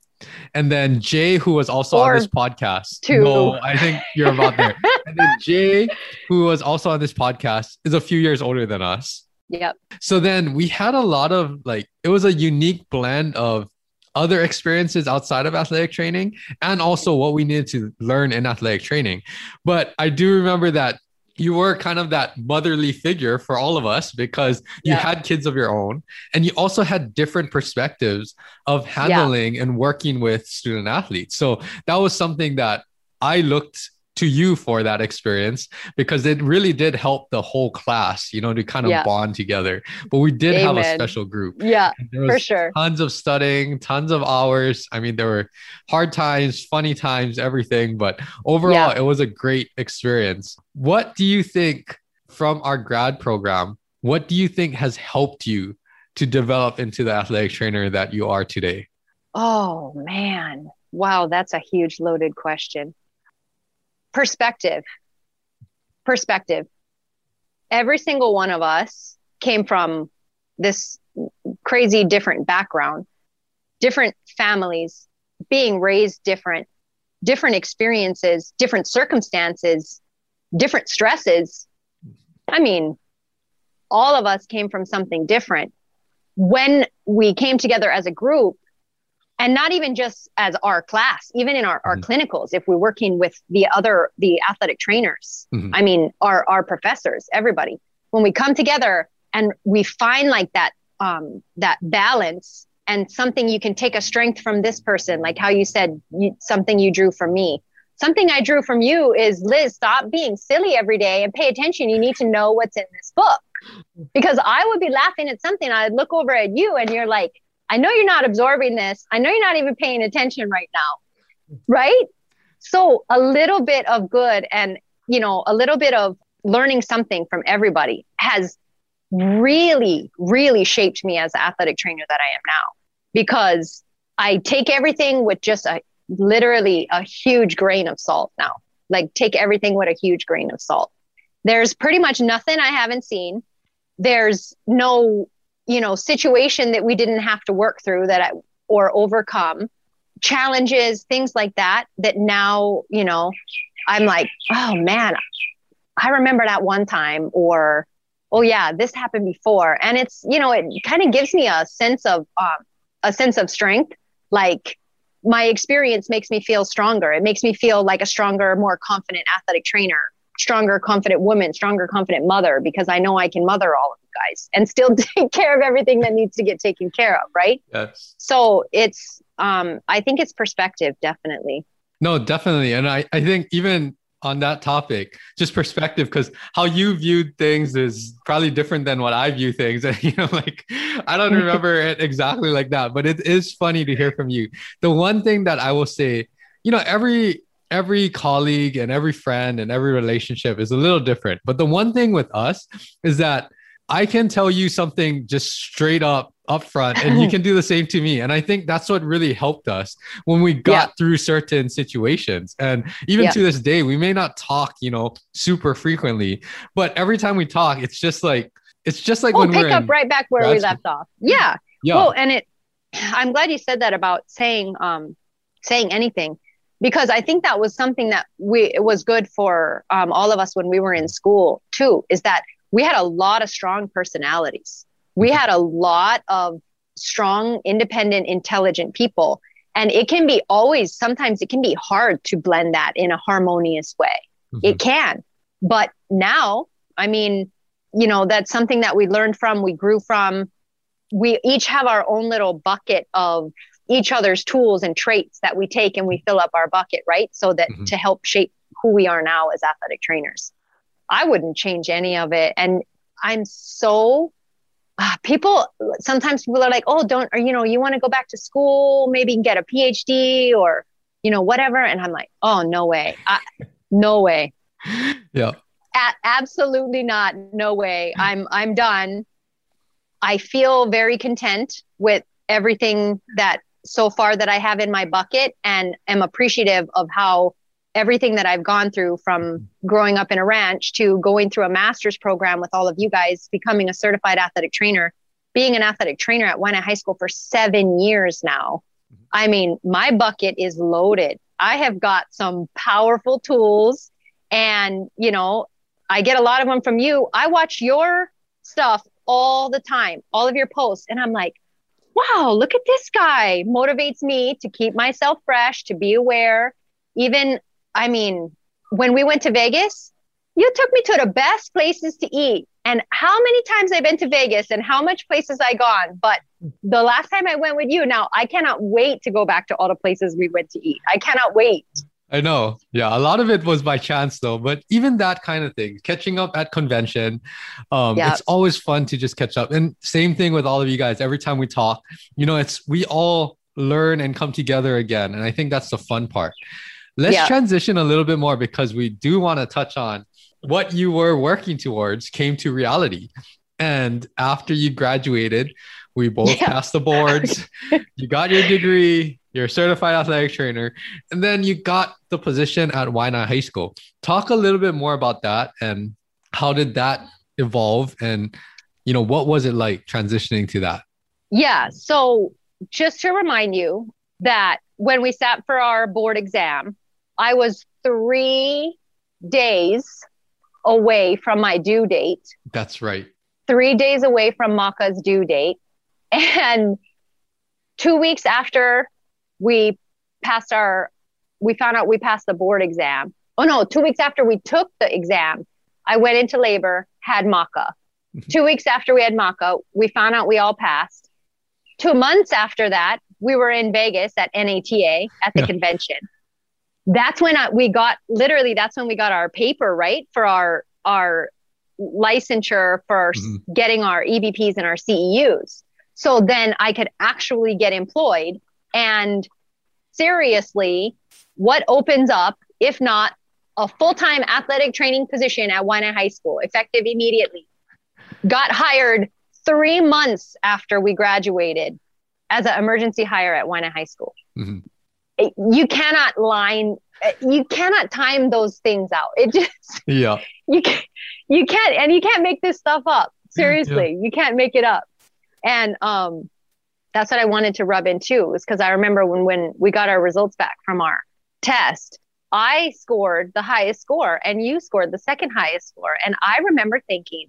And then Jay, who was also Or on this podcast. two. No, I think you're about there. *laughs* and then Jay, who was also on this podcast, is a few years older than us. Yep. So then we had a lot of like, it was a unique blend of other experiences outside of athletic training and also what we needed to learn in athletic training. But I do remember that you were kind of that motherly figure for all of us because you Yeah. had kids of your own and you also had different perspectives of handling and working with student athletes. So that was something that I looked to you for that experience because it really did help the whole class, you know, to kind of Yeah. bond together. But we did have a special group. Yeah, for sure. tons of studying, tons of hours. I mean, there were hard times, funny times, everything, but overall, Yeah. it was a great experience. What do you think from our grad program? What do you think has helped you to develop into the athletic trainer that you are today? Oh man. Wow, that's a huge loaded question. Perspective. Perspective. Every single one of us came from this crazy different background, different families, being raised different, different experiences, different circumstances, different stresses. I mean, all of us came from something different. When we came together as a group, and not even just as our class even in our, our Mhm. clinicals if we're working with the other the athletic trainers Mhm. i mean our our professors everybody when we come together and we find like that um that balance and something you can take a strength from this person, like how you said you, something you drew from me. Something I drew from you is Liz, stop being silly every day and pay attention. You need to know what's in this book. Because I would be laughing at something. I'd look over at you and you're like, I know you're not absorbing this. I know you're not even paying attention right now. Right. So a little bit of good and, you know, a little bit of learning something from everybody has really, really shaped me as the athletic trainer that I am now because I take everything with just a literally a huge grain of salt now. Like take everything with a huge grain of salt. There's pretty much nothing I haven't seen. There's no, you know, situation that we didn't have to work through that I, or overcome challenges, things like that, that now, you know, I'm like, oh man, I remember that one time or, oh yeah, this happened before. And it's, you know, it kind of gives me a sense of, um, a sense of strength. Like my experience makes me feel stronger. It makes me feel like a stronger, more confident athletic trainer, stronger, confident woman, stronger, confident mother, because I know I can mother all of you guys and still *laughs* take care of everything that needs to get taken care of. Right. Yes. So it's, um, I think it's perspective, definitely. No, definitely. And I, I think even on that topic, just perspective, because how you viewed things is probably different than what I view things. *laughs* And, you know, like I don't *laughs* remember it exactly like that, but it is funny to hear from you. The one thing that I will say, you know, every every colleague and every friend and every relationship is a little different. But the one thing with us is that I can tell you something just straight up upfront and you *laughs* can do the same to me. And i think that's what really helped us when we got yeah. through certain situations. And even yeah. to this day we may not talk you know super frequently but every time we talk it's just like it's just like we'll when pick up right back where we left off. Yeah. Yeah. Well and it *sighs* i'm glad you said that about saying um saying anything because i think that was something that we it was good for um, all of us when we were in school too is that we had a lot of strong personalities we had a lot of strong, independent, intelligent people. And it can be always, sometimes it can be hard to blend that in a harmonious way. Mm-hmm. It can. But now, I mean, you know, that's something that we learned from, we grew from. We each have our own little bucket of each other's tools and traits that we take and we fill up our bucket, right? So that mm-hmm. to help shape who we are now as athletic trainers. I wouldn't change any of it. And I'm so uh, people sometimes people are like oh don't or you know you want to go back to school maybe get a phd or you know whatever and i'm like oh no way I, no way *laughs* yeah a- absolutely not no way i'm i'm done i feel very content with everything that so far that i have in my bucket and am appreciative of how everything that I've gone through from growing up in a ranch to going through a master's program with all of you guys, becoming a certified athletic trainer, being an athletic trainer at Waianae High School for seven years now. Mm-hmm. I mean, my bucket is loaded. I have got some powerful tools and, you know, I get a lot of them from you. I watch your stuff all the time, all of your posts, and I'm like, wow, look at this guy. Motivates me to keep myself fresh, to be aware. Even I mean, when we went to Vegas, you took me to the best places to eat. And how many times I've been to Vegas and how much places I gone. But mm-hmm. the last time I went with you, now I cannot wait to go back to all the places we went to eat. I cannot wait. I know. Yeah. A lot of it was by chance though. But even that kind of thing, catching up at convention, um, yep. it's always fun to just catch up. And same thing with all of you guys. Every time we talk, you know, it's we all learn and come together again. And I think that's the fun part. Let's yeah. transition a little bit more because we do want to touch on what you were working towards came to reality. And after you graduated, we both *laughs* yeah. passed the boards. you got your degree, you're a certified athletic trainer, and then you got the position at Waianae High School. Talk a little bit more about that and how did that evolve and you know what was it like transitioning to that? Yeah, so just to remind you that when we sat for our board exam, I was three days away from my due date. That's right. Three days away from Maka's due date. And two weeks after we passed our, we found out we passed the board exam. Oh no, two weeks after we took the exam, I went into labor, had Maka. two weeks after we had Maka, we found out we all passed. two months after that, we were in Vegas at NATA at the Yeah. convention. That's when I, we got literally. That's when we got our paper right for our our licensure for Mhm. getting our EBPs and our CEUs. So then I could actually get employed. And seriously, what opens up if not a full time athletic training position at Waianae High School, effective immediately? Got hired three months after we graduated as an emergency hire at Waianae High School. Mhm. It- you cannot line, uh, you cannot time those things out. It just, Yeah. *laughs* you can't, you can't, and you can't make this stuff up. Seriously, you can't make it up. And um, that's what I wanted to rub in too, is because I remember when when we got our results back from our test, I scored the highest score, and you scored the second highest score. And I remember thinking,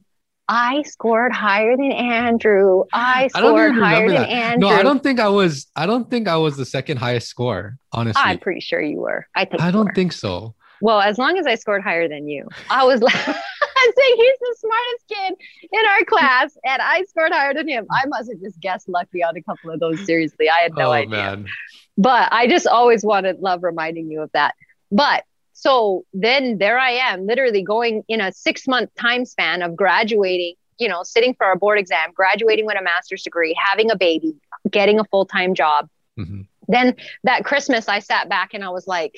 I scored higher than Andrew. I I scored even higher than that. Andrew. No, I don't think I was. I don't think I was the second highest score. Honestly, I'm pretty sure you were. I think. I don't were. think so. Well, as long as I scored higher than you, I was *laughs* like, *laughs* I'm saying he's the smartest kid in our class, and I scored higher than him. I must have just guessed lucky on a couple of those. Seriously, I had no oh idea. man. But I just always wanted love reminding you of that. But so then there I am, literally going in a six month time span of graduating, you know, sitting for a board exam, graduating with a master's degree, having a baby, getting a full time job Mhm. then that Christmas I sat back and I was like,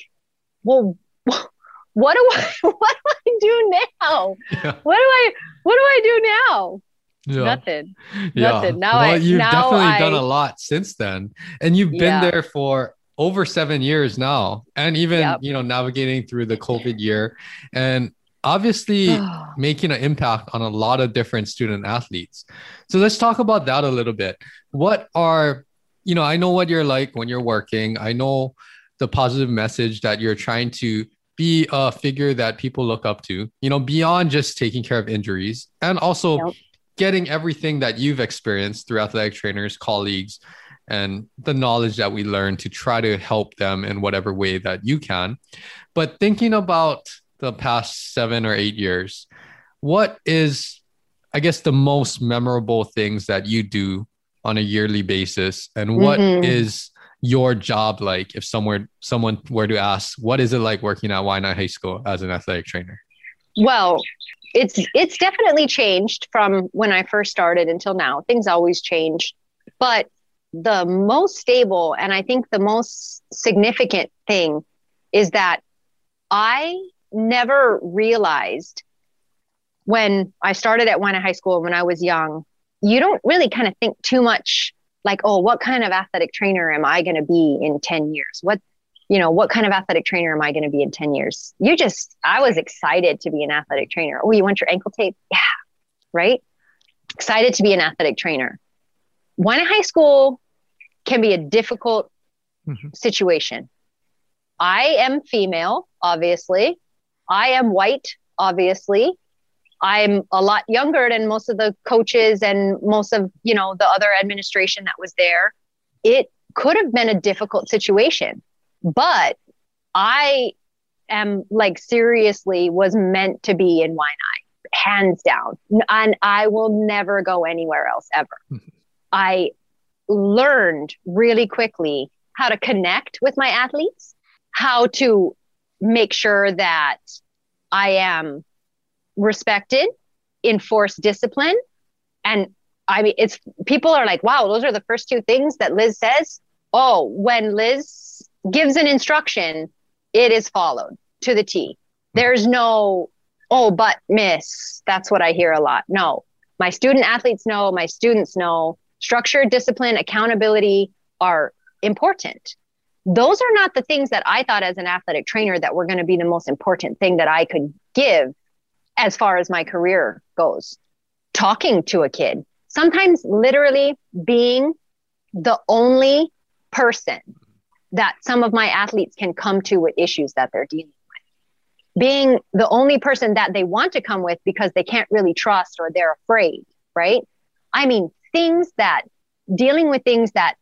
well, what do I *laughs* what do I do now? Yeah. What do I what do I do now? Yeah. Nothing. Yeah. Nothing. Now well, I- you've now definitely done a lot since then, and you've been there for over seven years now, and even Yep. you know navigating through the COVID year, and obviously *sighs* making an impact on a lot of different student athletes. So let's talk about that a little bit. What are you know? I know what you're like when you're working. I know the positive message that you're trying to be a figure that people look up to. You know, beyond just taking care of injuries, and also Yep. getting everything that you've experienced through athletic trainers, colleagues, and the knowledge that we learn to try to help them in whatever way that you can. But thinking about the past seven or eight years, what is, I guess, the most memorable things that you do on a yearly basis? And what is Mhm. Your job like if somewhere someone were to ask, what is it like working at Waianae High School as an athletic trainer? Well, it's it's definitely changed from when I first started until now. Things always change. But the most stable and I think the most significant thing is that I never realized when I started at Waianae High School when I was young, you don't really kind of think too much like, oh, what kind of athletic trainer am I going to be in 10 years? What, you know, what kind of athletic trainer am I going to be in 10 years? You just, I was excited to be an athletic trainer. Oh, you want your ankle tape? Yeah. Right. Excited to be an athletic trainer. Waianae High School can be a difficult Mhm. situation. I am female, obviously. I am white, obviously. I'm a lot younger than most of the coaches and most of, you know, the other administration that was there. It could have been a difficult situation, but I am like seriously was meant to be in Waianae, hands down. And I will never go anywhere else ever. Mhm. *laughs* I learned really quickly how to connect with my athletes, how to make sure that I am respected, enforce discipline. And I mean, it's people are like, wow, those are the first two things that Liz says. Oh, when Liz gives an instruction, it is followed to the T. There's no, oh, but miss. That's what I hear a lot. No, my student athletes know, my students know structure, discipline, accountability are important. Those are not the things that I thought as an athletic trainer that were going to be the most important thing that I could give as far as my career goes. Talking to a kid, sometimes literally being the only person that some of my athletes can come to with issues that they're dealing with. Being the only person that they want to come with because they can't really trust or they're afraid, right? I mean, things that dealing with things that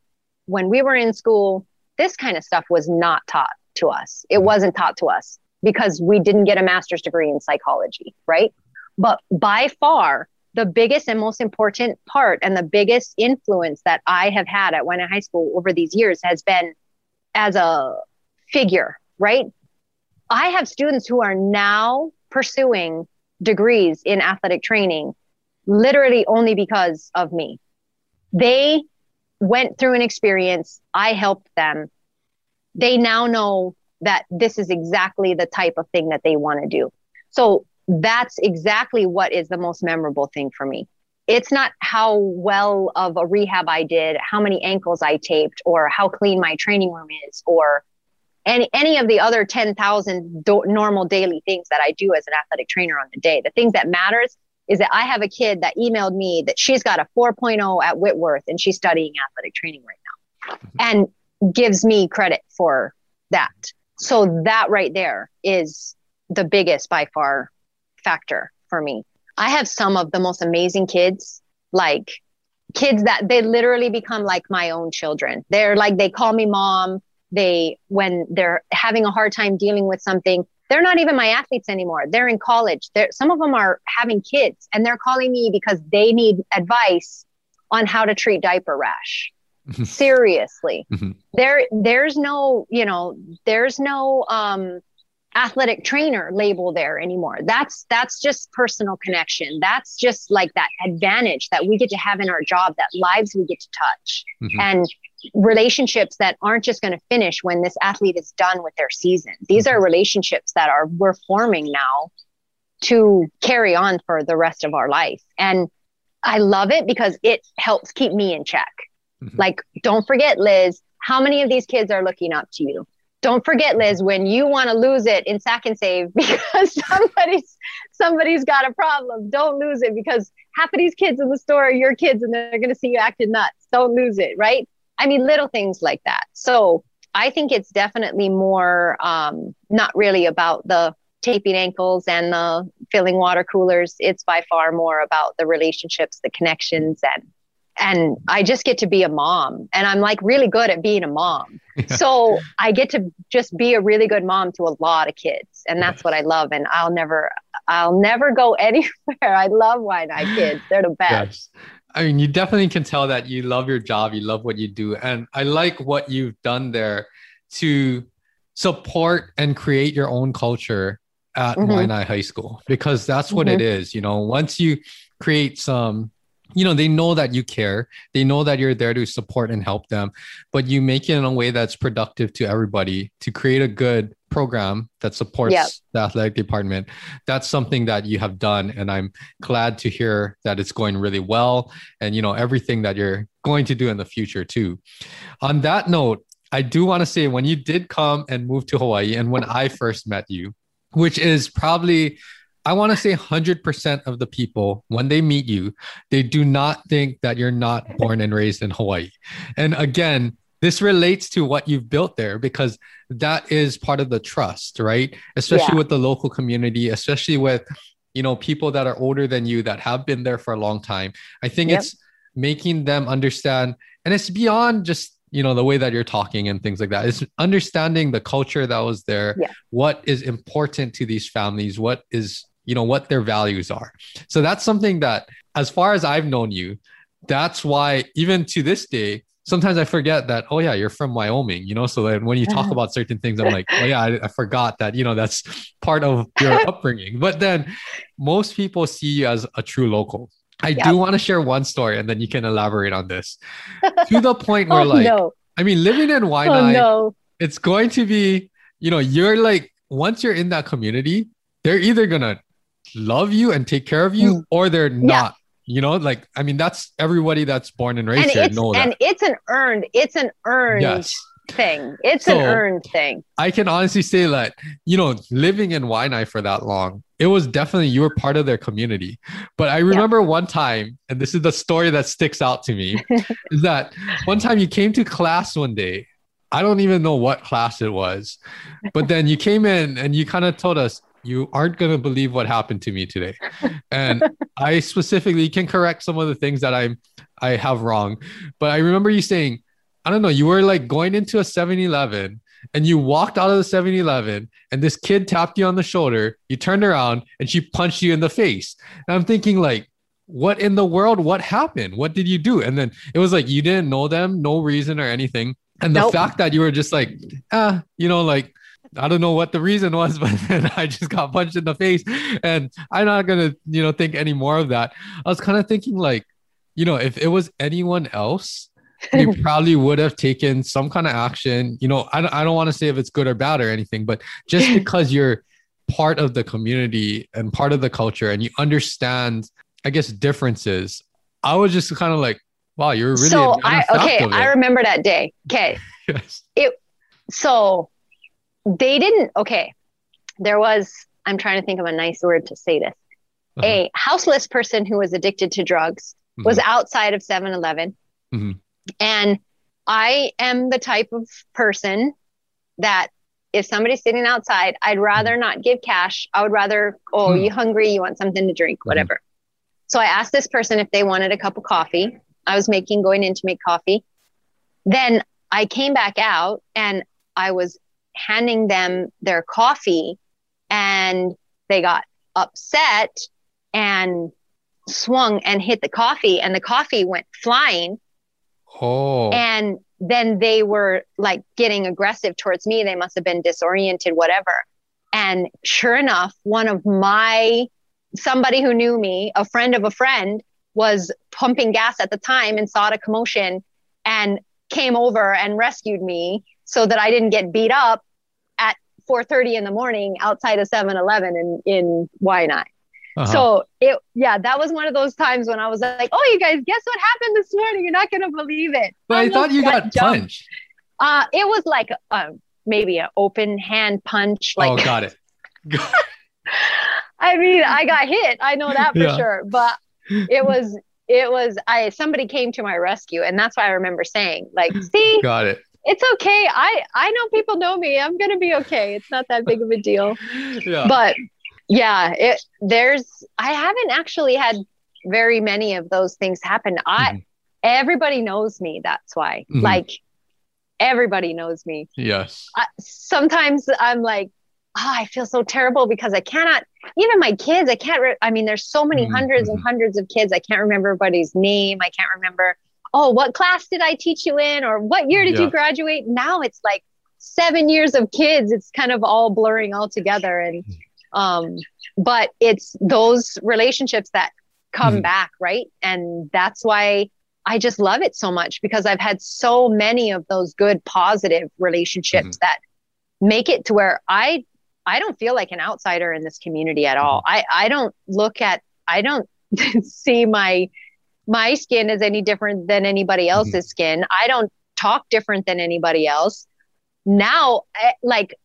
when we were in school, this kind of stuff was not taught to us. It mm-hmm. wasn't taught to us because we didn't get a master's degree in psychology, right? But by far, the biggest and most important part and the biggest influence that I have had at Waianae High School over these years has been as a figure, right? I have students who are now pursuing degrees in athletic training literally only because of me. They went through an experience, I helped them. They now know that this is exactly the type of thing that they want to do. So that's exactly what is the most memorable thing for me. It's not how well of a rehab I did, how many ankles I taped, or how clean my training room is, or any any of the other 10,000 do- normal daily things that I do as an athletic trainer on the day. The things that matters is that I have a kid that emailed me that she's got a 4.0 at Whitworth and she's studying athletic training right now mm-hmm. and gives me credit for that. So that right there is the biggest by far factor for me. I have some of the most amazing kids, like kids that they literally become like my own children. They're like, they call me mom. They, when they're having a hard time dealing with something, they're not even my athletes anymore. They're in college. They're, some of them are having kids and they're calling me because they need advice on how to treat diaper rash. Seriously. Mm-hmm. there, there's no, you know, there's no, um, athletic trainer label there anymore. That's that's just personal connection. That's just like that advantage that we get to have in our job, that lives we get to touch. Mm-hmm. And relationships that aren't just going to finish when this athlete is done with their season. These are mm-hmm. relationships that are we're forming now to carry on for the rest of our life. And I love it because it helps keep me in check. Mm-hmm. Like don't forget Liz, how many of these kids are looking up to you? don't forget liz when you want to lose it in Sack N Save *laughs* because somebody's somebody's got a problem. Don't lose it because half of these kids in the store are your kids and they're going to see you acting nuts. Don't lose it right? I mean little things like that. So i think it's definitely more um, not really about the taping ankles and the filling water coolers. It's by far more about the relationships the connections and and I just get to be a mom and I'm like really good at being a mom. *laughs* so I get to just be a really good mom to a lot of kids and that's what I love and I'll never I'll never go *laughs* anywhere. I love Waianae kids. They're the best. Yes. I mean, you definitely can tell that you love your job, you love what you do and I like what you've done there to support and create your own culture at mm-hmm. Waianae High School because that's what mm-hmm. it is, you know, once you create some you know they know that you care. They know that you're there to support and help them but you make it in a way that's productive to everybody to create a good program that supports yep. the athletic department. That's something that you have done and i'm glad to hear that it's going really well and you know everything that you're going to do in the future too. On that note i do want to say when you did come and move to hawaii and when i first met you which is probably I want to say 100% of the people, when they meet you, they do not think that you're not born and raised in Hawaii. And again, this relates to what you've built there because that is part of the trust, right? Especially yeah. with the local community, especially with you know people that are older than you that have been there for a long time. I think yep. it's making them understand and it's beyond just you know the way that you're talking and things like that is understanding the culture that was there yeah. what is important to these families what is you know what their values are so that's something that as far as i've known you that's why even to this day sometimes i forget that oh yeah you're from wyoming you know so then when you talk uh-huh. about certain things i'm like oh yeah I, I forgot that you know that's part of your *laughs* upbringing but then most people see you as a true local i yep. do want to share one story and then you can elaborate on this to the *laughs* point oh, where oh, like no. i mean living in oh, Waianae, oh, no. it's going to be you know you're like once you're in that community they're either gonna love you and take care of you mm. or they're not yeah. you know like i mean that's everybody that's born and raised and here it's, know and it's an earned it's an earned yes. thing it's so, an earned thing i can honestly say that you know living in Waianae for that long it was definitely you were part of their community but i remember yeah. one time and this is the story that sticks out to me *laughs* is that one time you came to class one day I don't even know what class it was. But then you came in and you kind of told us, you aren't going to believe what happened to me today and *laughs* i specifically can correct some of the things that i'm i have wrong but i remember you saying i don't know you were like going into a 7-eleven and you walked out of the 7-eleven and this kid tapped you on the shoulder you turned around and she punched you in the face and i'm thinking like what in the world? What happened? What did you do? And then it was like you didn't know them, no reason or anything. And the nope. fact that you were just like, ah, you know, like I don't know what the reason was, *laughs* but then I just got punched in the face. And I'm not gonna, you know, think any more of that. I was kind of thinking like, you know, if it was anyone else, they *laughs* probably would have taken some kind of action. You know, I don't, I don't want to say if it's good or bad or anything, but just *laughs* because you're part of the community and part of the culture and you understand, I guess, differences, I was just kind of like, wow, you're really so I okay. I remember that day. Okay. yes. It so they didn't okay. There was I'm trying to think of a nice word to say this. Uh-huh. A houseless person who was addicted to drugs mm-hmm. was outside of 7-Eleven. Mm-hmm. And I am the type of person that if somebody's sitting outside, I'd rather mm-hmm. not give cash. I would rather, oh, hmm. you hungry? You want something to drink, mm-hmm. whatever. So I asked this person if they wanted a cup of coffee. I was making, going in to make coffee. Then I came back out and I was handing them their coffee and they got upset and swung and hit the coffee and the coffee went flying. Oh. And then they were like getting aggressive towards me. They must have been disoriented, whatever. And sure enough, one of my somebody who knew me, a friend of a friend, was pumping gas at the time and saw the commotion and came over and rescued me so that I didn't get beat up at 4:30 in the morning outside of 7-Eleven in in Waianae. Uh-huh. So it yeah, that was one of those times when I was like, "Oh, you guys, guess what happened this morning? You're not gonna believe it." But I, I thought you got jumped. punched. Uh, it was like uh, maybe an open hand punch. Like, oh, got it. *laughs* I mean, I got hit. I know that for yeah. sure. But it was it was I somebody came to my rescue, and that's why I remember saying, like, see, got it. It's okay. I I know people know me. I'm gonna be okay. It's not that big of a deal. *laughs* yeah. But yeah, it there's I haven't actually had very many of those things happen. I mm-hmm. everybody knows me. That's why. Mm-hmm. Like everybody knows me. Yes. I, sometimes I'm like, oh, I feel so terrible because I cannot, even my kids, I can't, re- I mean, there's so many mm-hmm. hundreds and hundreds of kids. I can't remember everybody's name. I can't remember, oh, what class did I teach you in? Or what year did yeah. you graduate? Now it's like seven years of kids. It's kind of all blurring all together. And, um, but it's those relationships that come mm-hmm. back, right? And that's why I just love it so much because I've had so many of those good, positive relationships mm-hmm. that make it to where I I don't feel like an outsider in this community at all. Mm-hmm. I, I don't look at, I don't *laughs* see my, my skin is any different than anybody mm-hmm. else's mm-hmm. skin. I don't talk different than anybody else. Now, I, eh, like,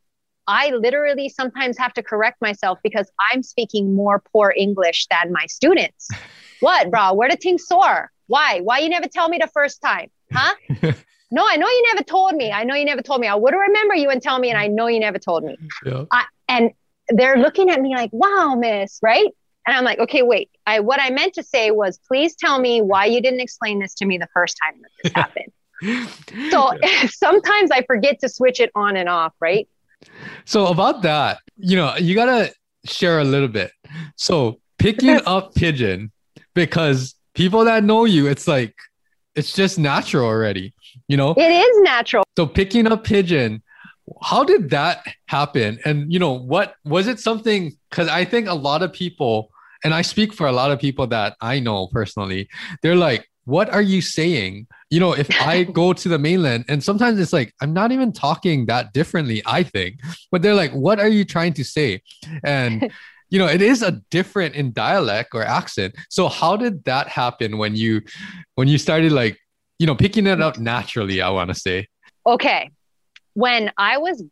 I literally sometimes have to correct myself because I'm speaking more poor English than my students. *laughs* what, bro? Where the things sore? Why? Why you never tell me the first time? Huh? *laughs* No, I know you never told me. I know you never told me. I would remember you and tell me, and I know you never told me. Yeah. I, and they're looking at me like, wow, miss, right? And I'm like, okay, wait. I what I meant to say was, please tell me why you didn't explain this to me the first time that this *laughs* happened. so *laughs* sometimes I forget to switch it on and off, right? So about that, you know, you gotta share a little bit. So picking *laughs* up Pidgin because people that know you, it's like it's just natural already you know it is natural so picking up Pidgin, how did that happen and you know what was it something because i think a lot of people and i speak for a lot of people that i know personally they're like what are you saying you know if i *laughs* go to the mainland and sometimes it's like i'm not even talking that differently i think but they're like what are you trying to say and *laughs* you know it is a different in dialect or accent so how did that happen when you when you started like you know, picking it up naturally, I want to say. Okay. When I was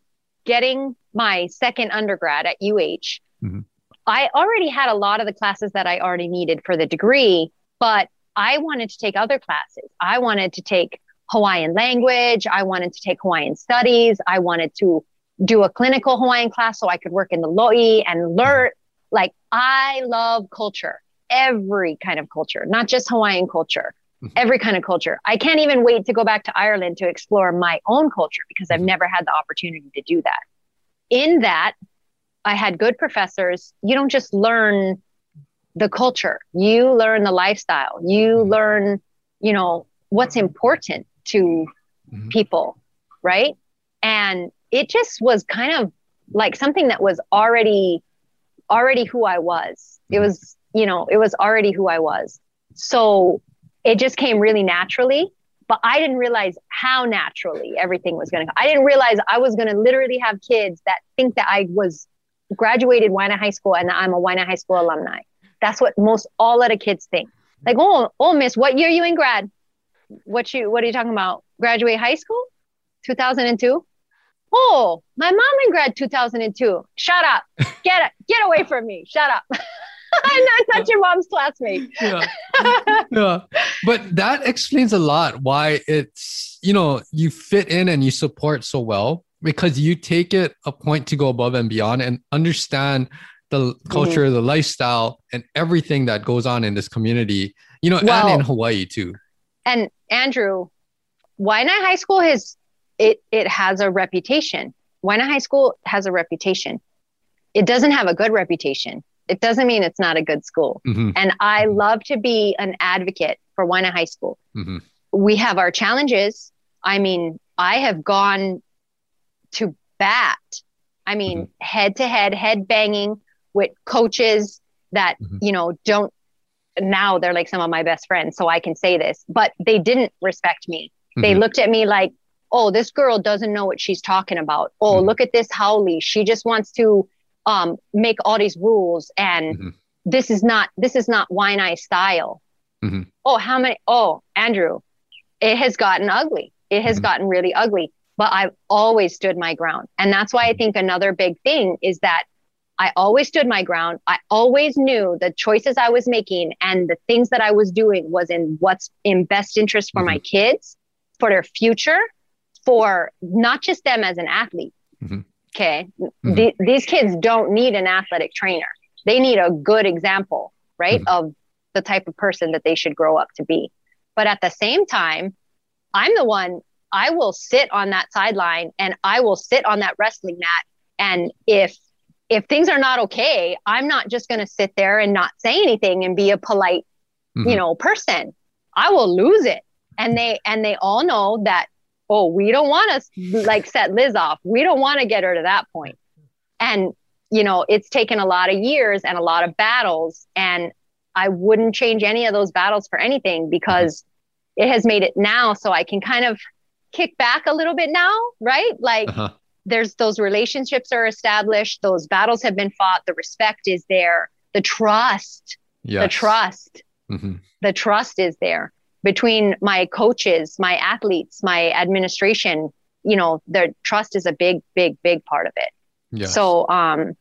getting my second undergrad at UH, mm-hmm. I already had a lot of the classes that I already needed for the degree, but I wanted to take other classes. I wanted to take Hawaiian language. I wanted to take Hawaiian studies. I wanted to do a clinical Hawaiian class so I could work in the lo'i and learn. Like, I love culture, every kind of culture, not just Hawaiian culture. Mm-hmm. every kind of culture. I can't even wait to go back to Ireland to explore my own culture because I've mm-hmm. never had the opportunity to do that. In that, I had good professors. You don't just learn the culture, you learn the lifestyle, you mm-hmm. learn, you know, what's important to mm-hmm. people, right? And it just was kind of like something that was already already who I was. It mm-hmm. was, you know, it was already who I was. So it just came really naturally, but I didn't realize how naturally everything was going to I didn't realize I was going to literally have kids that think that I was graduated Waianae High School and I'm a Waianae High School alumni. That's what most all of the kids think. Like, oh, oh, miss, what year you in grad? What you what are you talking about? Graduate high school? 2002? Oh, my mom in grad 2002. Shut up. Get get away from me. Shut up. *laughs* I'm not, not your mom's classmate. yeah. *laughs* yeah. But that explains a lot why it's, you know, you fit in and you support so well because you take it a point to go above and beyond and understand the culture, mm-hmm. the lifestyle, and everything that goes on in this community, you know, well, and in Hawaii too. And Andrew, Waianae High School has it it has a reputation. Waianae High School has a reputation. It doesn't have a good reputation. It doesn't mean it's not a good school. Mm-hmm. And I mm-hmm. love to be an advocate for Waianae High School. Mm-hmm. We have our challenges. I mean, I have gone to bat. I mean, head to head, head banging with coaches that, mm-hmm. you know, don't now they're like some of my best friends. So I can say this, but they didn't respect me. They mm-hmm. looked at me like, oh, this girl doesn't know what she's talking about. Oh, mm-hmm. look at this haole. She just wants to um, make all these rules and mm-hmm. this is not this is not Waianae style. Mm-hmm. Oh, how many? Oh, Andrew, it has gotten ugly. It has mm-hmm. gotten really ugly. But I've always stood my ground, and that's why I mm-hmm. think another big thing is that I always stood my ground. I always knew the choices I was making and the things that I was doing was in what's in best interest for my mm-hmm. kids, for their future, for not just them as an athlete. Mm-hmm. Okay. Mm-hmm. The, these kids don't need an athletic trainer. They need a good example, right? Mm-hmm. Of the type of person that they should grow up to be. But at the same time, I'm the one, I will sit on that sideline and I will sit on that wrestling mat. And if if things are not okay, I'm not just going to sit there and not say anything and be a polite, mm-hmm. you know, person. I will lose it. And they and they all know that oh, we don't want to like set Liz off. We don't want to get her to that point. And, you know, it's taken a lot of years and a lot of battles. And I wouldn't change any of those battles for anything because it has made it now so I can kind of kick back a little bit now, right? Like uh-huh. there's those relationships are established, those battles have been fought, the respect is there, the trust, yes. the trust, mm-hmm. the trust is there between my coaches, my athletes, my administration, you know, the trust is a big, big, big part of it. Yes. So, um,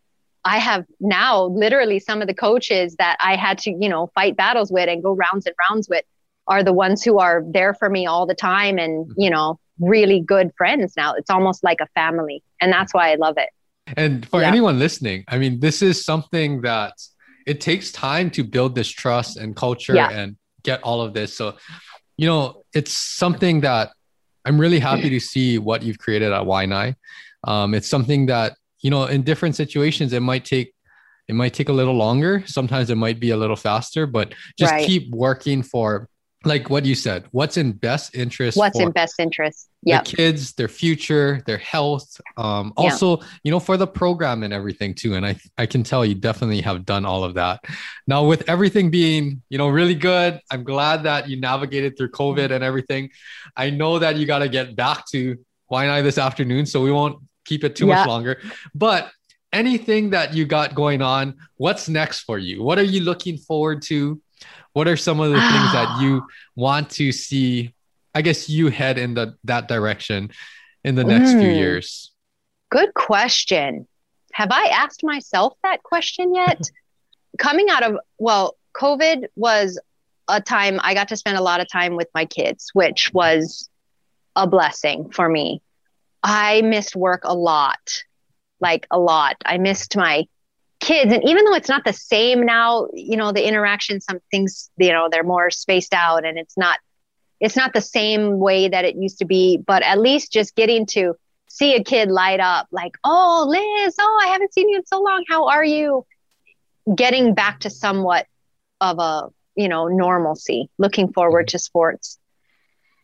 I have now literally some of the coaches that I had to, you know, fight battles with and go rounds and rounds with are the ones who are there for me all the time and, you know, really good friends now. It's almost like a family. And that's why I love it. And for yeah. anyone listening, I mean, this is something that it takes time to build this trust and culture yeah. and get all of this. So, you know, it's something that I'm really happy to see what you've created at Waianae. Um, it's something that, you know, in different situations, it might take it might take a little longer. Sometimes it might be a little faster, but just right. keep working for like what you said, what's in best interest. What's in best interest? Yeah. The kids, their future, their health. Um, also, yeah. you know, for the program and everything too. And I, I can tell you definitely have done all of that. Now, with everything being, you know, really good, I'm glad that you navigated through COVID and everything. I know that you got to get back to Waianae this afternoon, so we won't keep it too yeah. much longer. But anything that you got going on, what's next for you? What are you looking forward to? What are some of the things that you want to see? I guess you head in the, that direction in the next mm. few years. Good question. Have I asked myself that question yet? *laughs* Coming out of, well, COVID was a time I got to spend a lot of time with my kids, which was a blessing for me. I missed work a lot, like a lot. I missed my kids and even though it's not the same now you know the interaction some things you know they're more spaced out and it's not it's not the same way that it used to be but at least just getting to see a kid light up like oh liz oh i haven't seen you in so long. How are you? Getting back to somewhat of a you know normalcy looking forward mm-hmm. to sports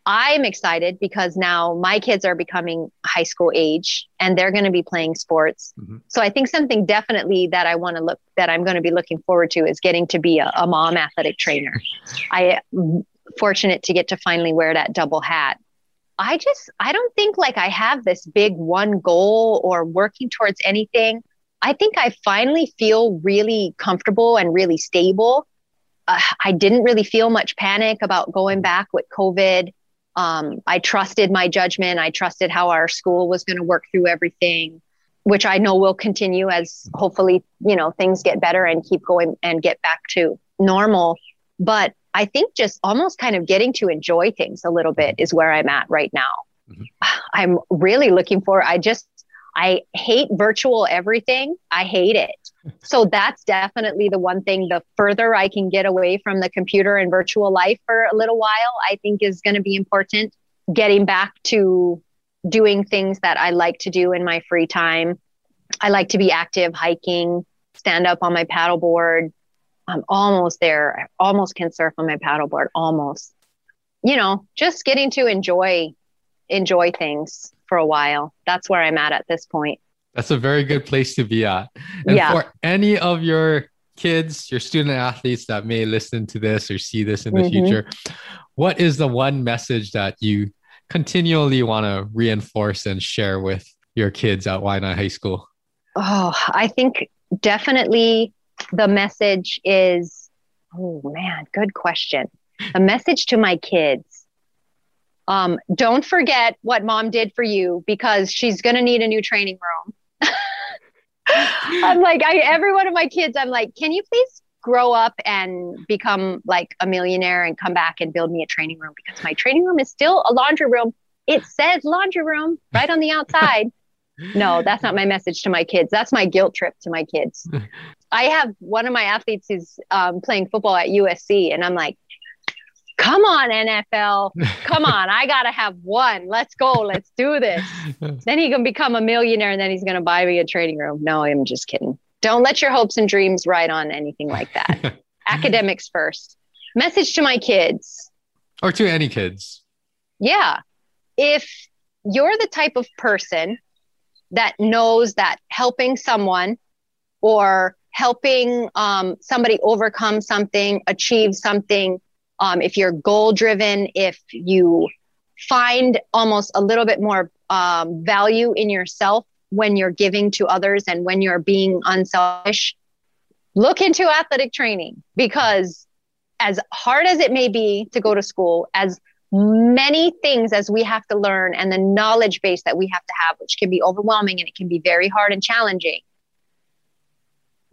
i'm excited because now my kids are becoming high school age and they're going to be playing sports mm-hmm. so i think something definitely that i want to look that i'm going to be looking forward to is getting to be a, a mom athletic trainer i am fortunate to get to finally wear that double hat I just, I don't think like I have this big one goal or working towards anything. I think I finally feel really comfortable and really stable. Uh, I didn't really feel much panic about going back with COVID. Um, I trusted my judgment. I trusted how our school was going to work through everything, which I know will continue as hopefully, you know, things get better and keep going and get back to normal. But I think just almost kind of getting to enjoy things a little bit is where I'm at right now. Mm-hmm. *sighs* I'm really looking for, I just, I hate virtual everything. I hate it. So that's definitely the one thing. The further I can get away from the computer and virtual life for a little while, I think is going to be important. Getting back to doing things that I like to do in my free time. I like to be active, hiking, stand up on my paddleboard, I'm almost there. I almost can surf on my paddleboard. Almost. You know, just getting to enjoy enjoy things for a while. That's where I'm at at this point. That's a very good place to be at. And yeah. for any of your kids, your student athletes that may listen to this or see this in the mm-hmm. future, what is the one message that you continually want to reinforce and share with your kids at Waianae High School? Oh, I think definitely the message is oh man good question a message to my kids um, don't forget what mom did for you because she's going to need a new training room i'm like I, every one of my kids i'm like can you please grow up and become like a millionaire and come back and build me a training room? Because my training room is still a laundry room. It says laundry room right on the outside. No that's not my message to my kids. That's my guilt trip to my kids. *laughs* I have one of my athletes who's um, playing football at USC, and I'm like, come on, NFL, *laughs* come on, I gotta have one. Let's go, let's do this. *laughs* then he can become a millionaire, and then he's gonna buy me a training room. No, I'm just kidding. Don't let your hopes and dreams ride on anything like that. *laughs* Academics first. Message to my kids, or to any kids. Yeah, if you're the type of person that knows that helping someone or helping um, somebody overcome something, achieve something, um, if you're goal driven, if you find almost a little bit more um, value in yourself when you're giving to others and when you're being unselfish, look into athletic training because as hard as it may be to go to school, as many things as we have to learn and the knowledge base that we have to have, which can be overwhelming and it can be very hard and challenging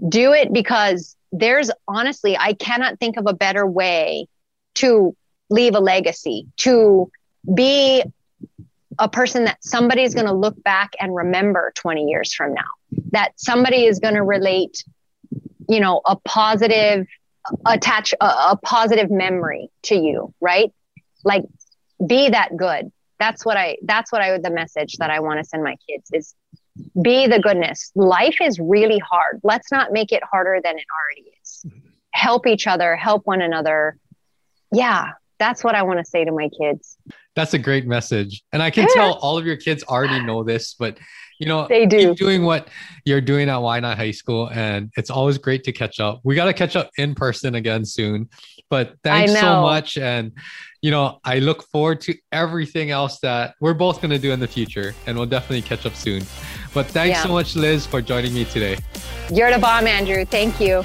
do it because there's honestly, I cannot think of a better way to leave a legacy, to be a person that somebody's going to look back and remember 20 years from now, that somebody is going to relate, you know, a positive, attach a, a positive memory to you, right? Like be that good. That's what I, that's what I, would, the message that I want to send my kids is be the goodness. Life is really hard. Let's not make it harder than it already is. Mm-hmm. Help each other, help one another. Yeah, that's what I want to say to my kids. That's a great message. And I can tell all of your kids already know this, but you know, they do doing what you're doing at Waianae High School, and it's always great to catch up. We got to catch up in person again soon. But thanks so much, and you know, I look forward to everything else that we're both going to do in the future, and we'll definitely catch up soon. But thanks yeah. so much, Liz, for joining me today. You're the bomb, Andrew. Thank you.